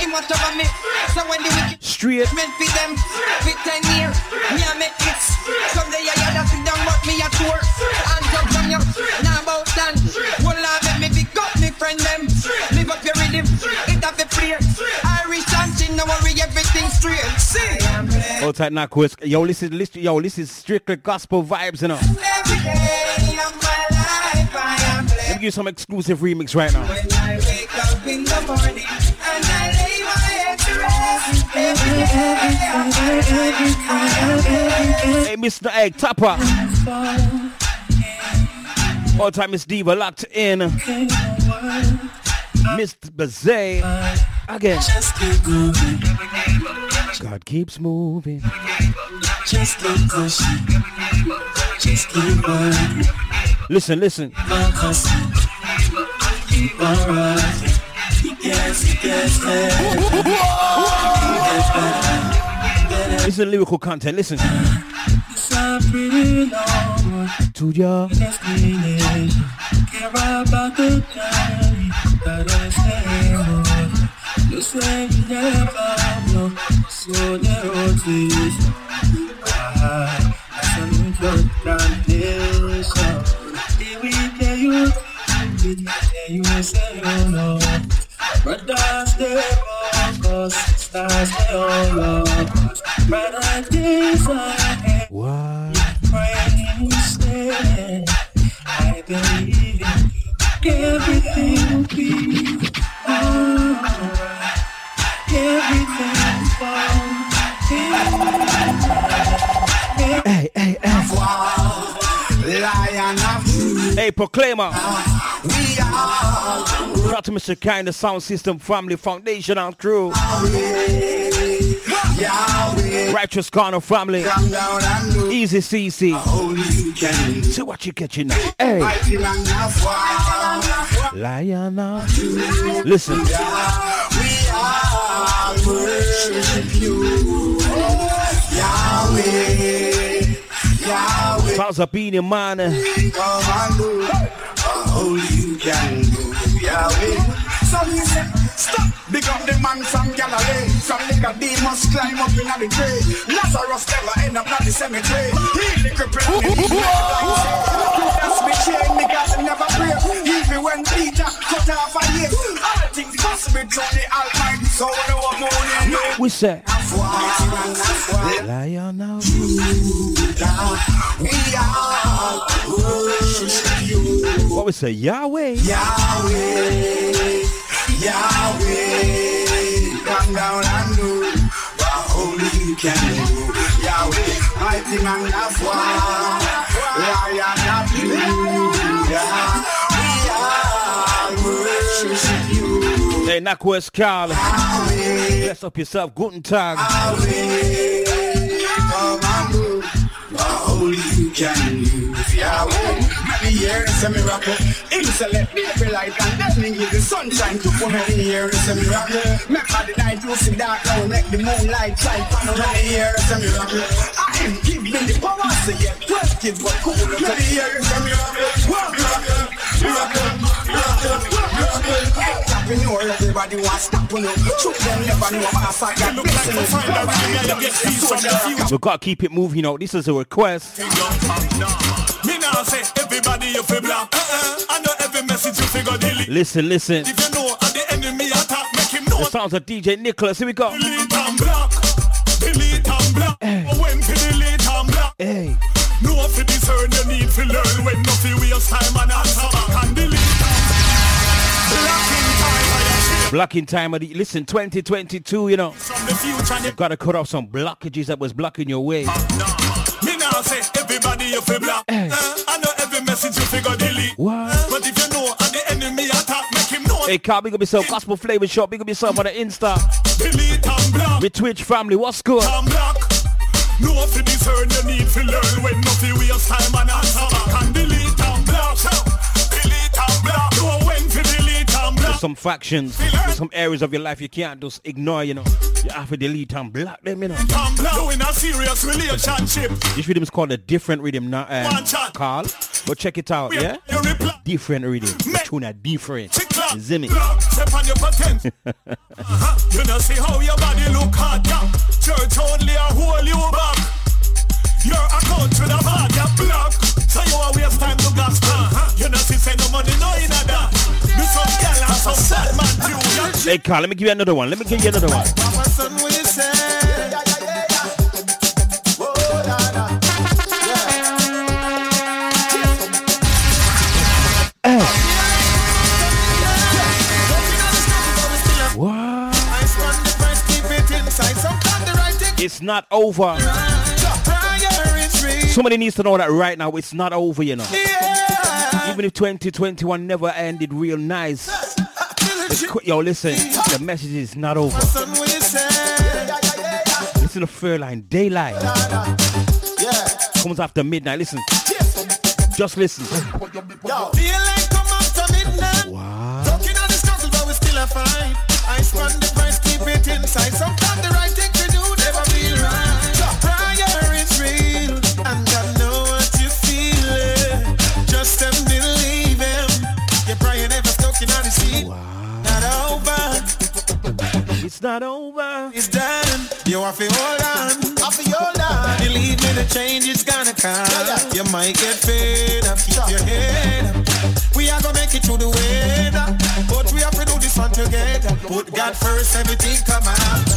Him watch over me. So when the wicked Straight. meant for them, fit ten years, me I make hits. Someday I had sit down, but me a tour. Hands up from you, now about done. One love let me pick up me friend them. Live up your rhythm, it have a prayer. Irish dancing, no worry, everything straight. See, I am blessed. Hold tight, Knockwest. Yo, this is listen, yo, this is strictly gospel vibes, you know. Every day of my life I am blessed. Let me give you some exclusive remix right now. When I wake up in the morning Hey, Mr. Egg Tapper. All time Miss Diva locked in. Mr. Bazay. Again. God keeps moving. just keep pushing, just keep working, Listen, listen. keep on hustling, keep on rising. It gets, it gets better, it gets better. Listen lyrical content. Listen. It's a pretty long road. To ya. destination. Care about the journey that I stay. You say you never know, so the road is wide. I salute your foundation. Here we tell you, we tell you we say oh no. Brothers they stay focused, stars stay all love us. Brighter days ahead. What? Praying instead. I believe in you. Everything will be alright. Everything will fall. Hey, hey, hey. Lion of DJ Proclaimer. We are. Shout out to Mr. Kind, the Sound System Family Foundation and crew. Yahweh. Righteous Corner Family. Easy CC. You. See what you catching now. Hey, Mighty man of lion. Listen. We are worship you. Yahweh. Yahweh. Sounds of being a man. Come and do. Only you can do. Yahweh. So he said, stop. Big up the man from Galilee. Some nigga demons climb up in the grave. Lazarus never end up in the cemetery. He the and the Judas betrayed me, God never pray. Even when Peter cut off a ear. All things possible through the Almighty. So when we morning, We say. we Lion now. are worship you. What we say? Yahweh. Yahweh, Yahweh, come down and do what only you can do. Yahweh, mighty man of war, lion of Judah. We are worship you. Hey, Nakwest Carl. Bless up yourself. Guten Tag. Yahweh, only you can do. Yahweh, many years a miracle. Him me be light and then me give the sunshine to for many years a miracle. Remember the night you see dark now make the moonlight shine for many years a miracle. I him give me the power to get twelve kids but cool. Many years a miracle. Miracle, miracle, entrepreneur, everybody wants stop on you. Shoot them never know about a got business. We gotta keep it moving out. This is a request. Me now say everybody you feel black. Uh-uh. I know every message you figure delete. Listen, listen. If you know and the enemy attack, make him know. The sounds of DJ Nicholas. Here we go. Delete and block. Delete and block. Eh. When to delete and block. Hey. No fi discern you need to learn when no fi waste time and answer Blocking time of the listen 2022, you know. The Gotta cut off some blockages that was blocking your way. Oh, Me now say everybody you feel black. Eh, I know every message you figure delete. What? Eh, but if you know and the enemy attack, make him know. Hey, Carl, big up yourself. Gospel Flavor Shop. Big up yourself on the Insta. Delete and block. With Twitch family. What's good? No fi discern you need learn when no fi waste time and answer back and delete and block. Delete and block. Some factions, some areas of your life you can't just ignore, you know. You have to delete and block them, you know. You in a serious relationship. This rhythm is called a different rhythm, not uh, One chat. Carl. Go check it out, yeah? Different rhythm. Tune a different. Zimmy. Step on your patent. uh-huh. You know see how your body look hot, yeah. Church only a hold you back. Your account to the bad, you block. So you a waste time to gas uh-huh. You know see say no money no in a Hey, Carl, let me give you another one. Let me give you another one. Mama son we say. What? I spun the price, keep it inside. Sometimes the right thing It's not over. prayer is real. Somebody needs to know that right now it's not over, you know. Yeah. Even if 2021 never ended real nice. Qu- Yo, listen, the message is not over. Son we say. Listen to Fairline Daylight. Comes after midnight. Listen. Just listen. Yo. Feel like come after midnight. Wow. It's not over. it's done. You have to hold on. Have to hold on. Believe me, the change is gonna come. You might get fed up, keep your head up. We are gonna make it through the weather, but we have to do this one together. Put God first, everything come out.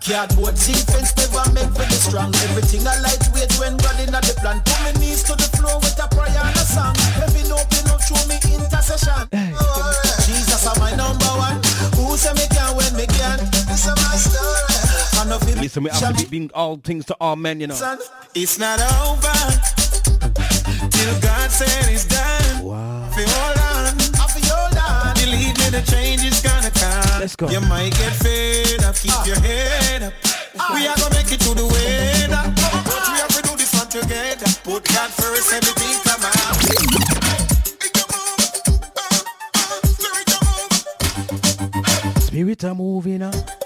Cardboard defense never meant for the strong. Everything I lightweight when running at the plan. Put my knees to the floor with a prayer and a song. Heaven open up through me intercession. Oh, Know feel Listen, we have to be being all things to all men, you know. Son, it's not over till God said it's done. Wow. Hold on, I hold on. Believe me, the change is gonna come. Let's go. You might get fed up, keep your head up. We are gonna make it to the weather. But we have to do this one together. Put God first, everything come out. Spirit are moving up.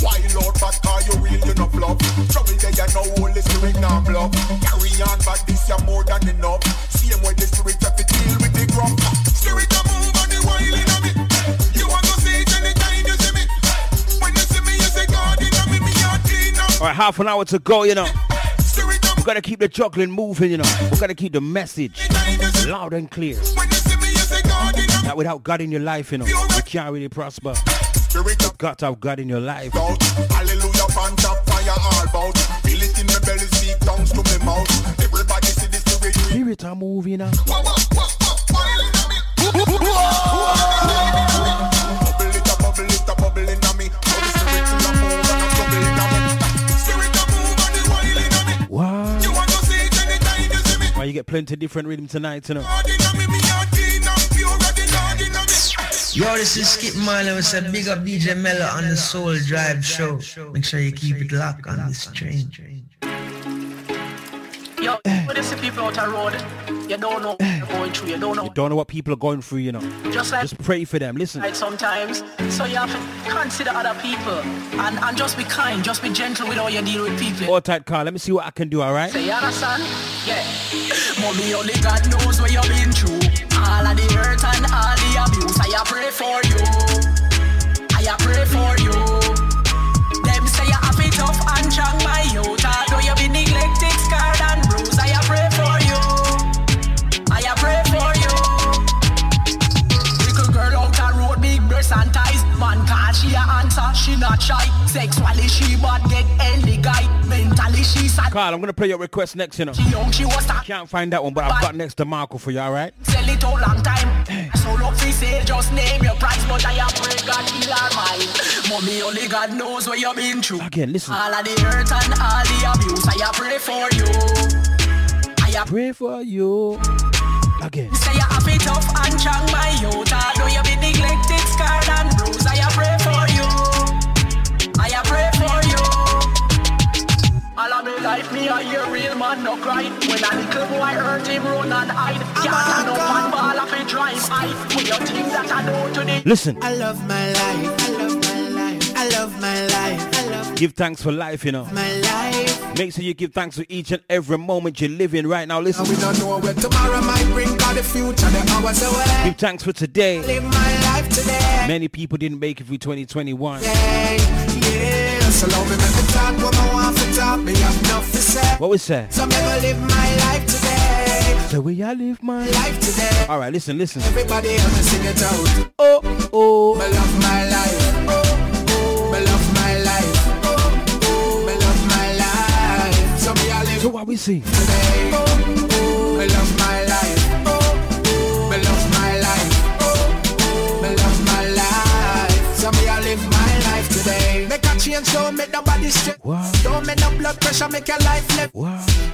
But are you real you no fluff Trouble there you know Holy Spirit now bluff. Carry on but this you more than enough. Same way the spirit have to deal with the gruff Spirit a move on the wild in me You want to see it anytime you see me. When you see me you say God in me me heart in All right, half an hour to go, you know. We gotta keep the juggling moving, you know. We gotta keep the message loud and clear. That without God in your life, you know, you can't really prosper. You got to have God in your life. Hallelujah, pan top fire all bout. Feel it in my belly, speak tongues to my mouth. Everybody see the spirit. Spirit are moving now. It up, bubble it up, bubble in a me. Holy Spirit to the move and a trouble in a me. Spirit a move and the wild in a me. Wow. You want to see it anytime you see me. Well, you get plenty of different rhythm tonight, you know. Yo, this is Skip Marley with a big up DJ Mello on the Soul Drive show. Make sure you keep it locked on this train. Yo, see people out the road, you don't know going through, you don't know. You don't know what people are going through, you know. Just like Just pray for them. Listen. right sometimes. So you have to consider other people and, and just be kind, just be gentle with how you deal with people. Hold tight, Carl. Let me see what I can do, all right? Say you understand? Yeah. Mommy, only God knows what you've been through. All of the hurt and all the abuse. I pray for you. I pray for you. Them say you have it tough and strong. Although you be neglected, not shy. Sexually she bad, get any guy. Mentally she sad. Carl, I'm gonna play your request next, you know. She young, she was stuck. Can't find that one, but I've got next to Marco for you, all right? Sell it all long time. So look fi say just name your price, but I am pray God heal our mind. Mommy, only God knows what you've been through. Again, listen. All of the hurt and all the abuse, I pray for you. I pray for you. Again. Say you have it tough and my youth. Although you life, me hear real man no cry. When a little boy hurt him, run and hide. Can't stand up and ball of it drive high. When you think that I know to the Listen. I love my life. I love my life. I love my life. I love Give thanks for life, you know. my life. Make sure you give thanks for each and every moment you're living right now. Listen. We don't know where tomorrow might bring, got the future, the hours away. Give thanks for today. Live my life today. Many people didn't make it through 2021. Yeah, yeah. So love me, make me talk what I want to talk. Me have enough to say. What was that? So me go live my life today. The way I live my life today. All right, listen, listen. Everybody sing it out. Oh, oh. Me love my life. Oh, oh. Me love my life. Oh, oh. Me love my life. So me I live So what we sing? today. Oh, oh. Me love my life. Make a change, don't make nobody stress. Don't make no blood pressure, make your life live.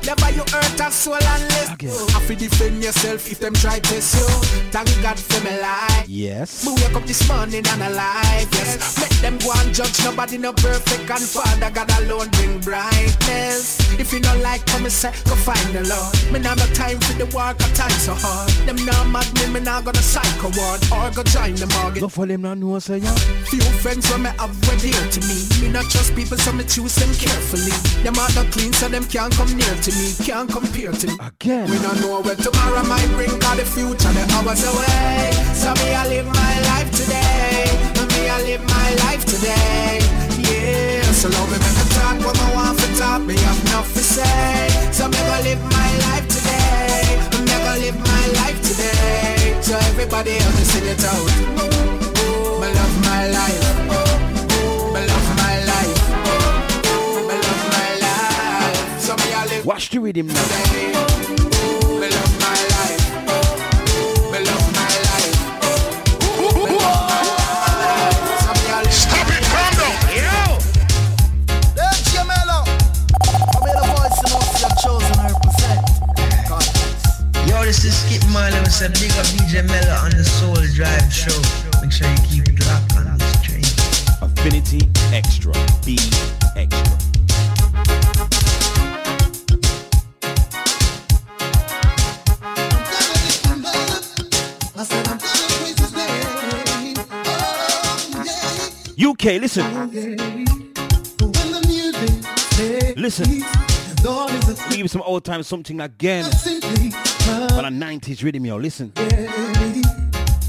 Never you hurt a soul and live. I feel defend yourself if them try test you. Thank God for my life. Yes. Me wake up this morning and alive, yes. Make them go and judge nobody no perfect and Father God alone bring brightness. If you don't like come and say, go find the Lord. Me now no time for the work, a time so hard. Them now mad me, me now gonna psycho ward or go join the mortgage. Go for them now know say yeah. Few friends when me have were dear to me. Me not trust people so me choose them carefully. Them are not clean so them can't come near to me, can't compare to me. Again. We don't know where tomorrow might bring, cause the future the hours away. So me I live my life today. Me I live my life today. Yeah, so love me make talk what I want to talk. Me have enough to say. So me go live my life today. Me go live my life today. Everybody help me sing it out. Rhythm now. Yeah. Listen. When the music Listen. Lord is a Give you some old time something again. simply But a 90s rhythm, yo. Listen.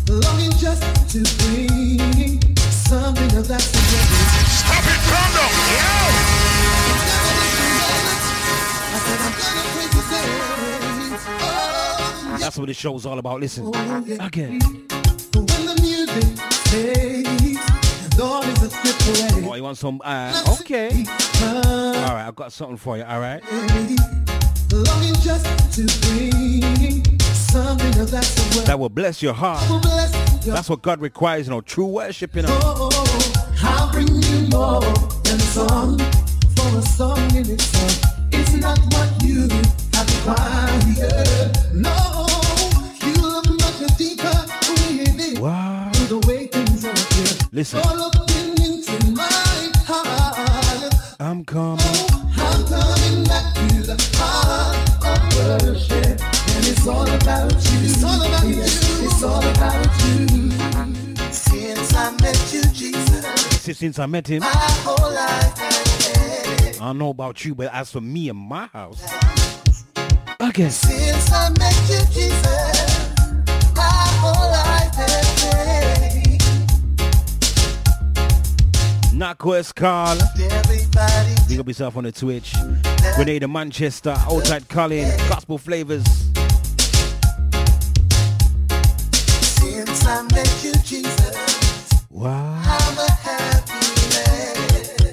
Longing just to bring something of that surrender. Stop it, calm down. I said I'm gonna praise his name. Oh, That's what the show's all about. Listen. Again. When the music plays, Oh, you want some? Uh, okay. All right, I've got something for you. All right. Longing just to bring something of that. That will bless your heart. will bless your That's what God requires, you know, true worship, you know. Oh, I'll bring you more than song for a song in itself. It's not what you have required. No, Listen. You're looking into my heart. I'm coming. I'm coming back to the heart of worship. And it's all about you. It's all about you. It's all about you. Since I met you, Jesus, Since I met him, my whole life. I don't know about you, but as for me and my house, again. Since I met you, Jesus, my whole life Narco Carl. Big up yourself on the Twitch. Grenada Manchester, Outside Colin, Gospel Flavors. Since I met you, Jesus, Wow. I'm a happy man.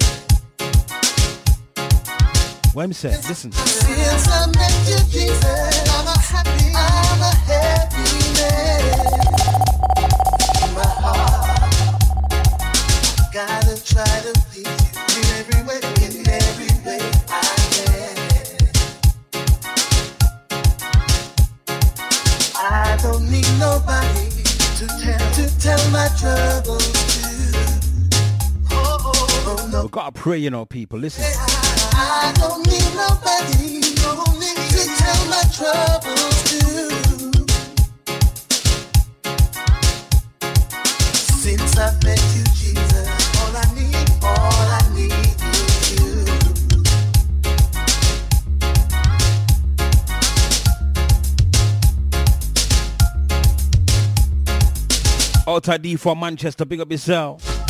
What am I saying? Listen. Since I met you, Jesus, I'm a happy, I'm a happy man. No. We've got to pray, you know, people. Listen. I don't need nobody don't need to tell my troubles to. Since I met you, Jesus, all I need, all I need is you. Outside D for Manchester, big up yourself.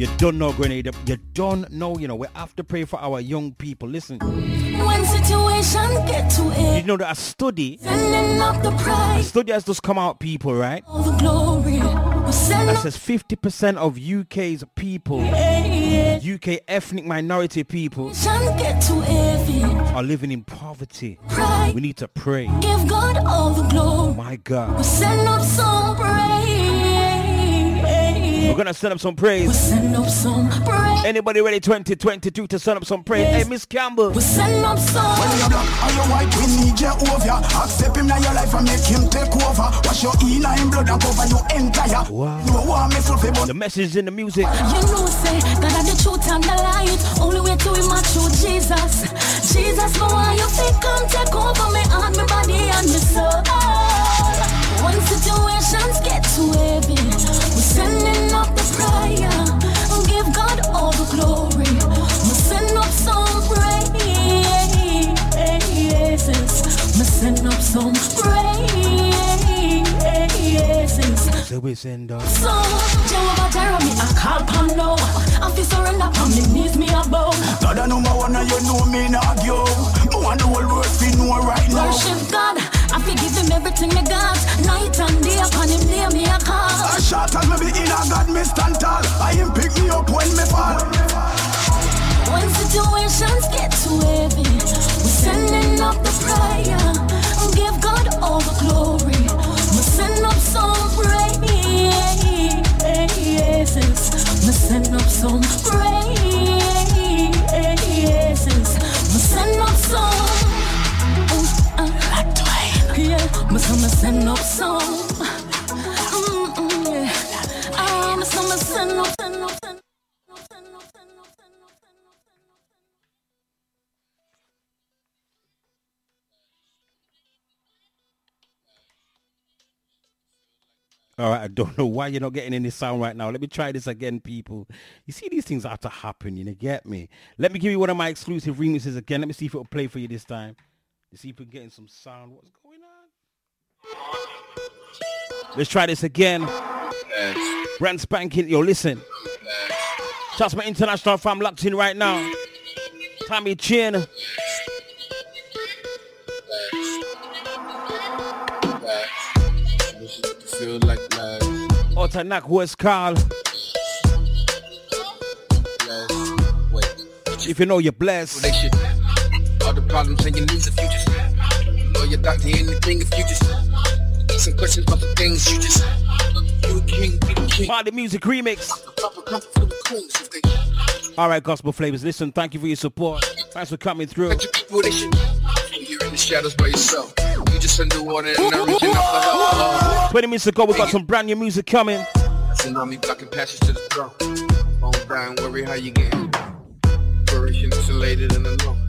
You don't know, Grenada. You don't know, you know, we have to pray for our young people. Listen, When situation get to you know that a study, sending up the a study has just come out, people, right? all the glory. That says 50% of UK's people, UK ethnic minority people, Situation get to heavy. are living in poverty. We need to pray. Give God all the glory. My We God. send up some praise. We're going to send up some praise. Send up some praise. Anybody ready 2022 to send up some praise? Hey, Miss Campbell. We send up some. When you're black or you white, we need you over. Accept him in your life and make him take over. Wash your in him blood and cover your entire. Wow. No want me fulfill, but The message in the music. You know, say God are the truth and the light. Only way to him are through Jesus. Jesus, no one you think come take over me heart, me body and me soul. When situations get too heavy, we're sending up the prayer. And give God all the glory. We send up some praises. We send up some praises. So we send up. So, Jehovah Jeremy, I call upon no. Oh. I feel surrender upon me, knees me above. God the number one and you know me not you. Me want the whole world to know right now. Worship God, I have to give him everything me got. Night and day upon him near me a call. A shot as me be in a God me stand tall. I him pick me up when me fall. When situations get too heavy, we're sending up the prayer. Give God all the glory. We send up some praises. We send up some praises. All right, I don't know why you're not getting any sound right now. Let me try this again, people. You see, these things have to happen, you know, get me? Let me give you one of my exclusive remixes again. Let me see if it'll play for you this time. Let's see if we're getting some sound. What's? Let's try this again. Brand spanking. Yo, listen. Trust my international fam locked in right now. Tommy Chin. Feel like life. Otanak West Carl. If you know you're blessed. All the problems and your needs if you just know your doctor anything if you just some questions about the things you just you a king, be the music remix. Proper comfort for the queens if they All right, gospel flavors. Listen, thank you for your support. Thanks for coming through. people they should you're in the shadows by yourself. You just underwater and not reaching out for help. 20 minutes ago, we got some brand new music coming. Tsunami blocking passage to the throne. Won't die and worry how you getting. Inspiration insulated and alone.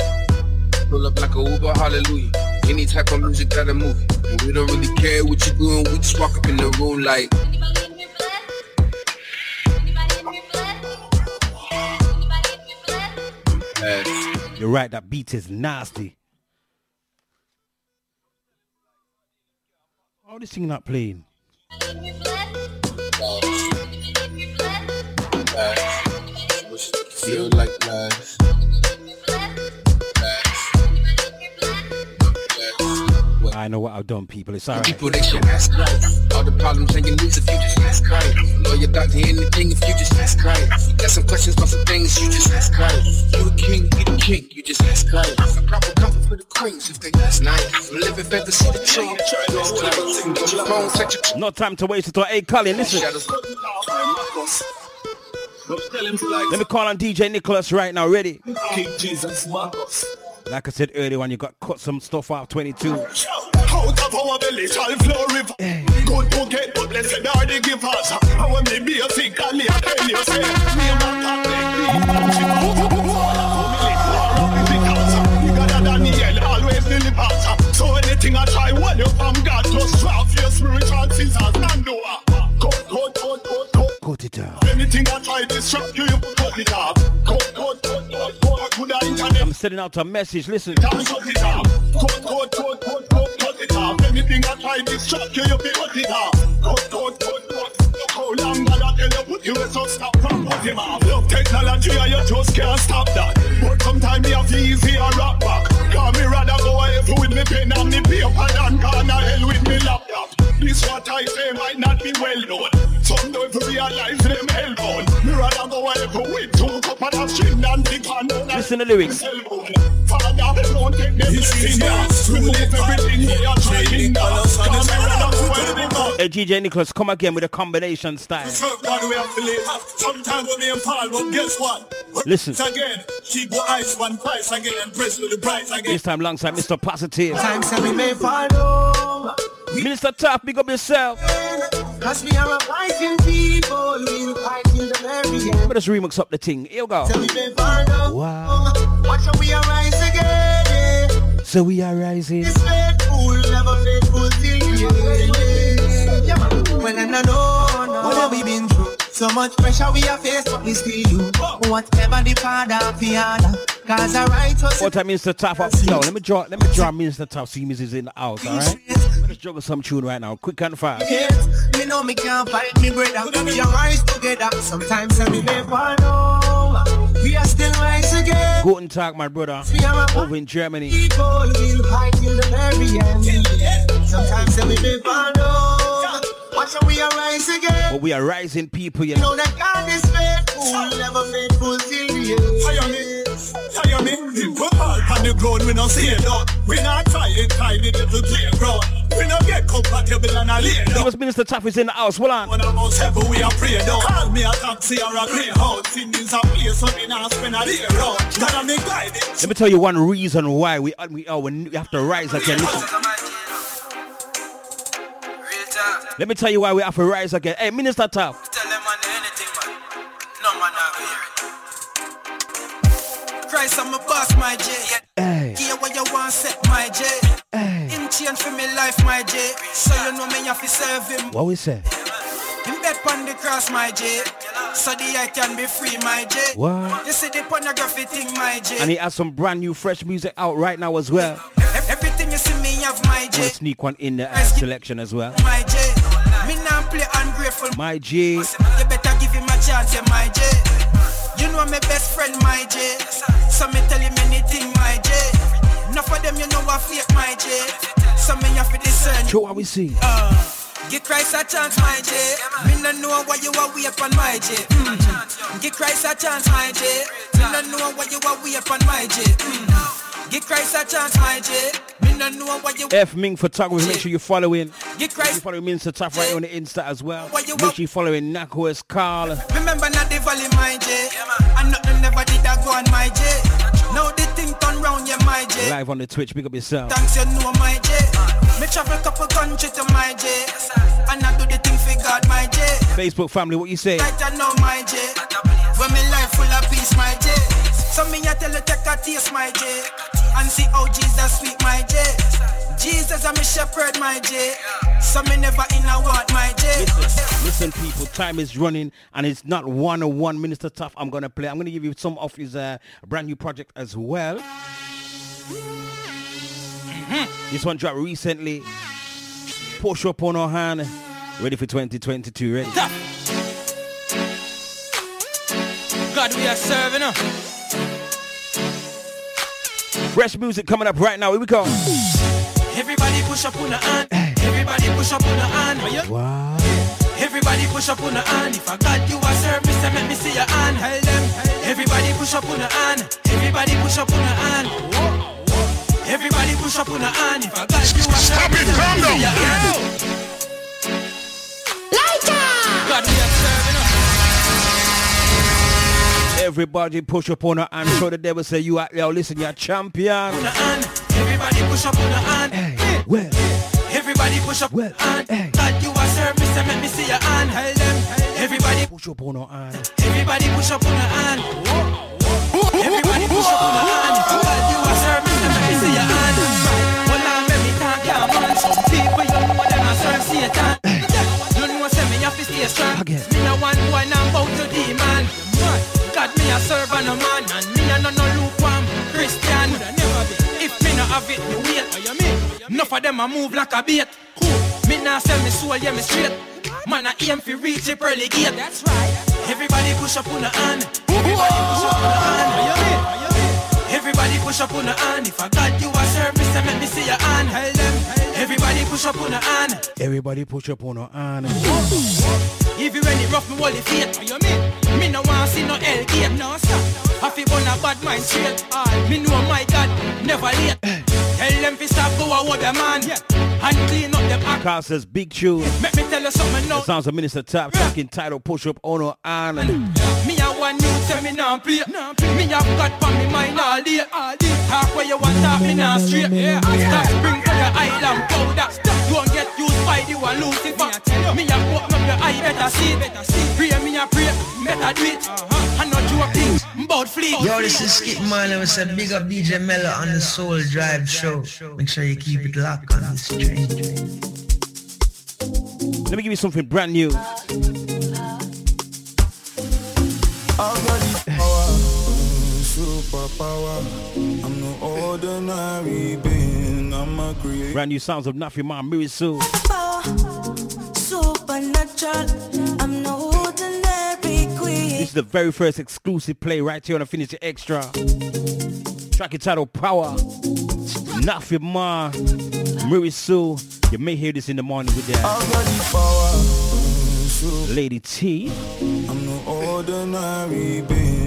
Pull up like a Uber, hallelujah. Any type of music that a movie. And we don't really care what you're doing. We just walk up in the room like. Hey. You're right, that beat is nasty. Oh, this thing not playing. Feel like life. I know what I've done, people. It's alright. People they should ask right. All the problems and your needs if you just ask right. Lawyer, doctor, anything if you just ask right. Got some questions about some things you just ask right. You a king, be the king, you just ask right. Proper comfort for the queens if they ask nice. Living fantasy the change. Your phone, set your No time to waste it. Hey, Colin, listen. Let me call on DJ Nicholas right now. Ready? King Jesus Marcos. Like I said earlier, when you got cut some stuff out 22. Out of our belly shall flow river. Good to get, but blessed are the givers. Me be a sick, and me a tell you, say, me a man can make me. Because Daniel always delivers. So anything I try, when you from God, just drop your spiritual scissors and do a cut, cut, cut, cut, cut. Cut it out. Anything I try, disrupt you, you cut it cut, cut, sending out a message. Listen. Love technology just can't stop that. But sometimes me have easy back. Me rather go with me pen and me paper than to hell with me laptop. This what I say might not be well known. Some don't realize them hellbound. Me rather go away with two cup of that string than the pan Listen to the lyrics. Father, don't take them serious. Remove everything they are trying down. Cause me rather go away with Hey, DJ Nicholas, come again with a combination style. Serve God we have to live. Sometimes we may fall, but guess what? Listen. Again, keep the ice one price again and press with the price again. This time alongside Mr. Positive. Times that we may fall down. Minister Taff, big up yourself. Cause we are a fighting people, we'll fight till the very end. Let me just remix up the thing. Here we go. Till we may fall. Wow. We arise again. So we are rising. This faithful, never faithful till the end. Yeah, man. Well, and I know, what have we been through. So much pressure we are faced, but we still do whatever the father fear. Cause I write us. What time Mr. top up? Yo, let me draw let me draw Mr. top. see is in the house, alright? Let just juggle some tune right now. Quick and fast. Yeah, me know me can't fight me brother. We are rise together. Sometimes we may fall down. We are still rise again. Guten Tag, my brother. Over in Germany. People will fight till the very end. Sometimes say we never know. Watch how we arise again. But we are rising people, you You know. know that God is faithful, never faithful till the end. Tire me, tire me. We park on the ground, we no see no. We not try it, try the little playground. We no get compatible and a lay It down. was Minister Taff is in the house. well on. When I'm out heaven, we are pray down. Call me a taxi or a greyhound. Singing's a place, so me not spend a day round. God, I'm the guide. Let me tell you one reason why we we, oh, we have to rise again. Listen. Let me tell you why we have to rise again. Hey, Minister Taff. Tell them man anything, man. No man not go. Christ, I'm a boss, my J. Hey. Hear what you want, set my J. Him change for me life, my J. So you know me have to serve him. What we say? Him bed pon the cross, my J. So the I can be free, my J. What? You see the pornography thing, my J. And he has some brand new fresh music out right now as well. Ev- Everything you see me have, my J. gonna sneak one in the uh, selection as well. My J. Play ungrateful. My G. You better give him a chance, yeah, my J. You know my best friend, my J. So me tell him anything, my J. Enough of them, you know I fake, my J. So me have to discern. Show what we see. Uh, give Christ a chance, my J. Me no know why you are wait on my J. Mm. Give Christ a chance, my J. Me no know why you are wait on my J. Mm. Give Christ a chance, my J. Me no know why you F Ming Photography. Make sure you're following. You follow Minister Taff right on the Insta as well. Make sure you're following Nako's Carl. Remember not the valley, my J. And nothing never did I go on my J. Now the thing turn round, yeah, my J. Live on the Twitch. Pick up yourself. Thanks, you know my J. Me travel couple country to my J. And I do the thing for God, my J. Facebook family, what you say? I know my J. When me life full of peace, my J. So me I tell you take a taste, my J. And see how Jesus sweet, my J. Jesus I'm a shepherd, my J. So me never in a want, my J. Listen, people, time is running and it's not one on one Minister Taff I'm going to play. I'm going to give you some of his uh, brand new project as well. This one dropped recently. Push up on our hand. Ready for 2022, ready? God we are serving her. Fresh music coming up right now. Here we go. Everybody push up on the hand. Everybody push up on the hand. Wow. Everybody push up on the hand. If I got you a serve, me say make me see your hand. Hell them. Everybody push up on the hand. Everybody push up on the hand. Everybody push up on the hand. If I got you a serve, me say make me see your hand. God Everybody push up on her and show the devil say you are, yo, listen, you're a champion. On. Everybody push up on the hand. Well, Everybody push up on the hand. God you a serve, me say make me see your hand. Hell them. Everybody push up on her hand. Everybody push up on the hand. Everybody push up on the hand. Got you a serve, me say make me see your hand. Well, let me talk, yeah, man. Some people you know them a serve Satan. You know say me have to stay strong. Me God me a serve and a man, and me a no no lukewarm Christian. If me no have it, me wait. Enough of them a move like a bait. Me nah sell me soul, yeah me straight. Man I aim fi reach the pearly gate. That's right. Everybody push up on the hand. Everybody push up on the hand. Everybody push up on the hand. If I got you a serve, me say make me see your hand. Hell them. Everybody push up on the hand. Everybody push up on her hand. If you any rough, me hold the fate. What you mean? Me no want see no hell gate. No sir. I feel on a bad mind straight. All me know my God never late. Tell them fi stop go a hold them man. And clean up them act. Carl says big tune. Make me tell you something now. The sounds of Minister Tap fucking title push up on her hand. Me a one new tell me nah play. Me have got for me mind all day. Talk where you want talk me nah straight. Yeah. Stop spring for your island powder. Don't get used by the one Lucifer. Me a open up your eye better see it. Pray me a pray better do it. I know you a thing about fleet. Yo, this is Skip Marley. We said big up DJ Mello on the Soul Drive show. Make sure you keep it locked on this train. Let me give you something brand new. Superpower. I'm no ordinary being. I'm a creator. Brand new sounds of Nafi Ma Mirisu. Supernatural. I'm no ordinary queen. This is the very first exclusive play right here on Affinity Extra. Track entitled Power. Nafi Ma Mirisu. You may hear this in the morning with that Lady T. I'm no ordinary being.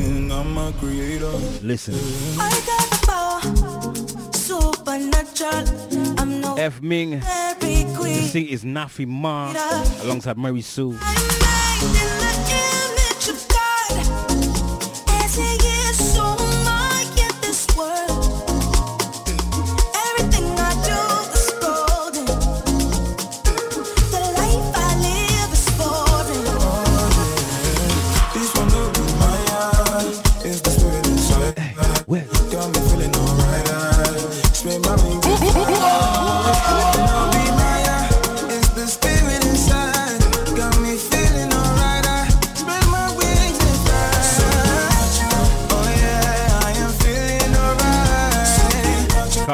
I'm a creator. Listen. I got the power, supernatural. I'm no F Ming. very queen. C is Nafi Ma alongside Mary Sue.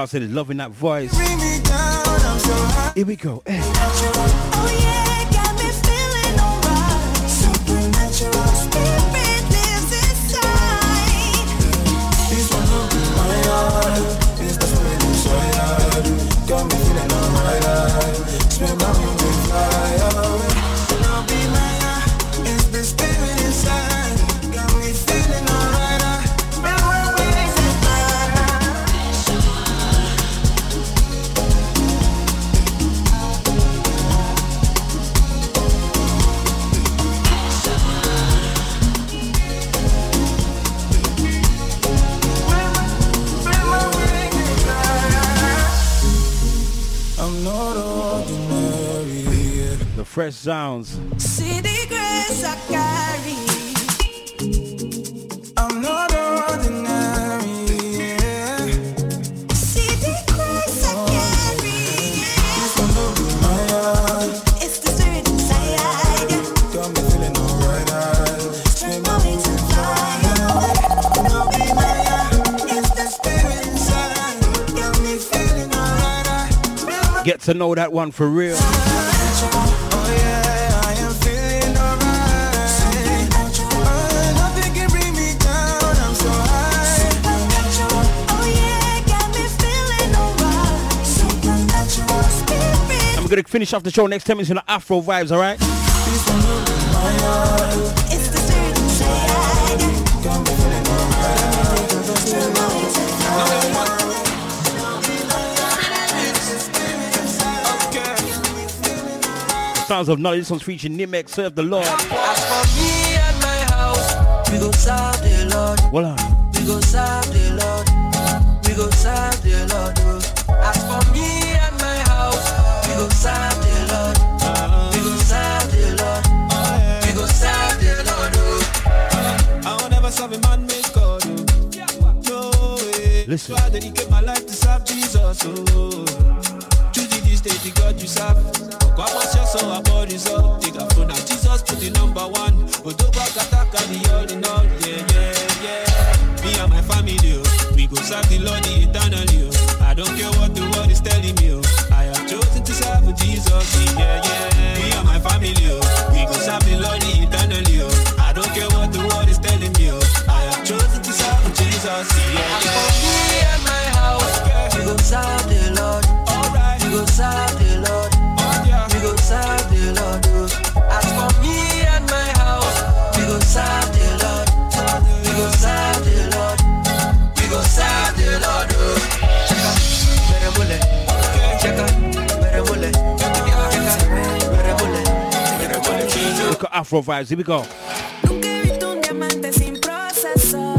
Said he's loving that voice. Bring me down, I'm so high. Here we go. Eh. Fresh sounds. See the grace I carry. I'm not ordinary. See the grace I carry. This one look in my eye. It's the spirit inside. Got me feeling alright. Spin my wings and fly away. I'll be Maya. It's the spirit inside. Got me feeling alright. Get to know that one for real. Gonna finish off the show next 10 minutes in the Afro vibes? It's spirit inside. Sounds of knowledge. This one's featuring Nimek, Serve the Lord. As for me and my house, we go serve the Lord. Voila. We go serve Listen. I dedicate my life to serve Jesus. Oh. Choose this day, the God you serve. God was your soul, our bodies up. Take a phone now. Jesus put the number one. Odoba Kataka, the all in all. Yeah, yeah, yeah. Me and my family, oh, we go serve the Lord eternally. Oh. I don't care what the world is telling me. Oh. I have chosen to serve Jesus. Yeah, yeah. Me and my family, oh, Afro vibes. Here we go. Nunca he visto un diamante sin proceso.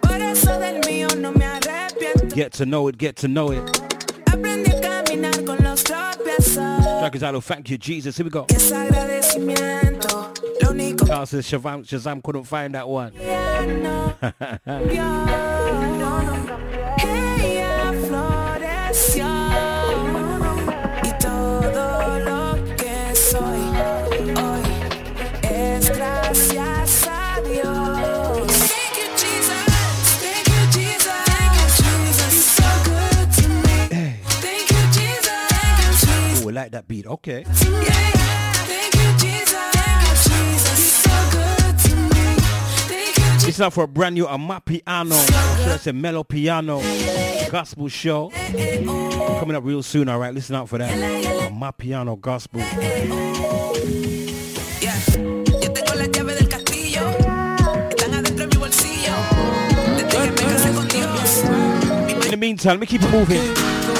Por eso del mío no me arrepiento. Get to know it. Get to know it. Aprendí a caminar con los tropiezos. Track is of Thank You, Jesus. Here we go. Es agradecimiento. Carl says Shazam, Shazam couldn't find that one. Thank you, Jesus. This is out for a brand new Amapiano. Should I say mellow piano? gospel show. Coming up real soon, all right? Listen out for that. My piano gospel. In the meantime, let me keep it moving.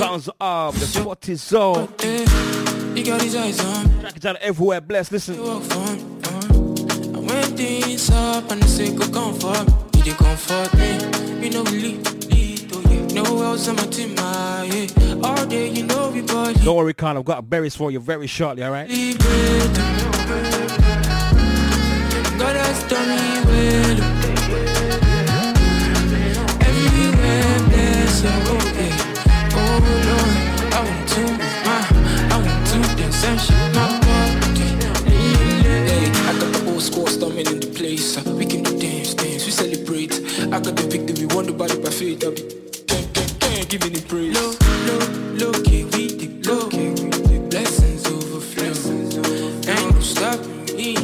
Sounds of the 40 zone. You got his eyes on. Track it down everywhere. Bless, listen. And when things up and the say go comfort, you dey comfort me. You know we oh. No else on my team, ah, yeah. All day, you know we body. Don't worry, Carl. I've got berries for you very shortly, all the victory, won the by faith. I'll be gang, gang, gang, giving it praise. Look, look, look, here we the look, here we the blessings overflow. Ain't no stopping me.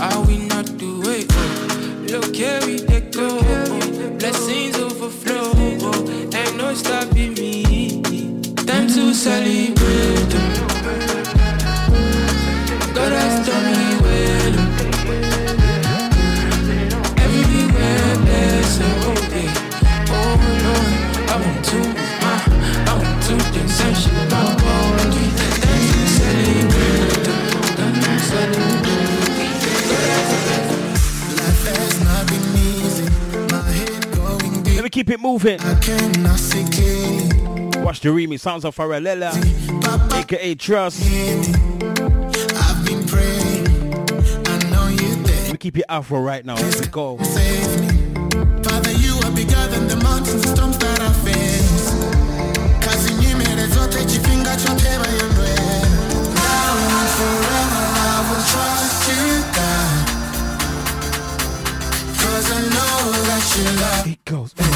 I will not do it. Oh, look, we the blessings overflow. Oh, ain't no stopping me. Time to celebrate. Keep it moving. I cannot see clearly. Watch the remix. Sounds of Pharrella, aka Trust. I've been praying. I know you're there. Let keep it afro right now. We go. Father, you are bigger than the mountains storms that I face. Kazi nyimele zote chifinga chote bayendwe. Now and forever I will trust you, God. Cause I know that you love. It goes.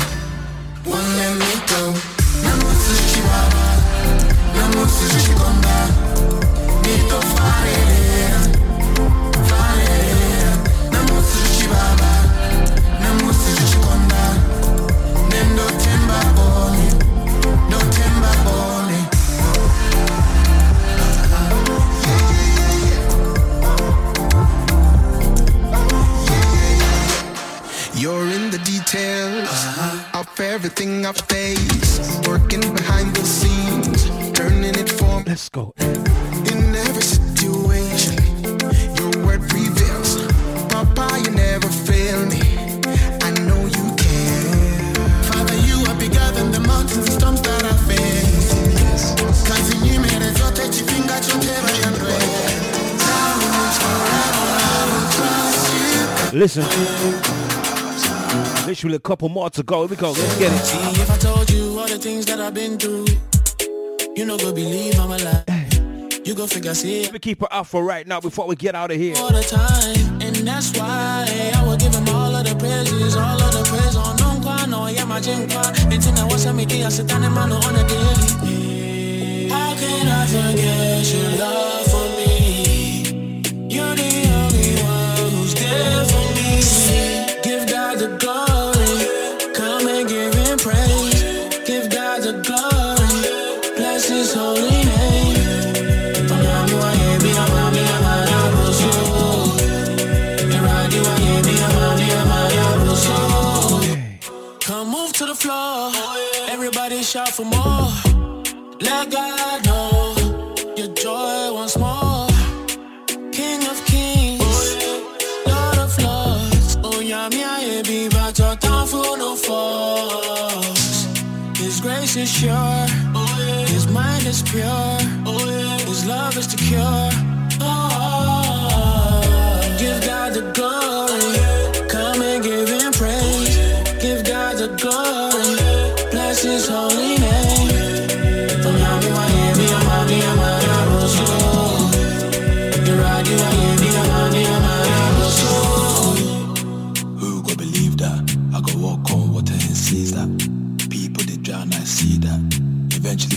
Listen. Literally a couple more to go. Here we go. Let's get it. See, if I told you all the things that I've been through, you no go believe I'm alive. You go figure, see Let me keep it for right now before we get out of here. all the time, and that's why I will give him all of the praises, all of the praise on non qua no yeah my jinkwa. And then I was a media, sit down and man on a daily. How can I forget your love for me? You're the only one who's there for me. Of kings Lord of lords. Oh, force. His grace is sure, His mind is pure, His love is the cure.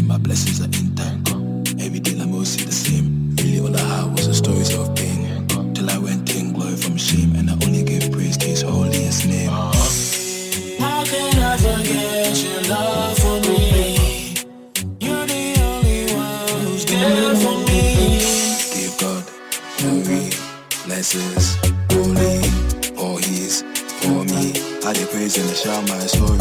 My blessings are in time. Every day I'm see the same. Really all I had was the stories of pain. Till I went in glory from shame, and I only give praise to His holiest name. How can I forget your love for me? You're the only one who's there for me. Give God glory, blessings, holy, all He's for me. I dey praise and I shout my story.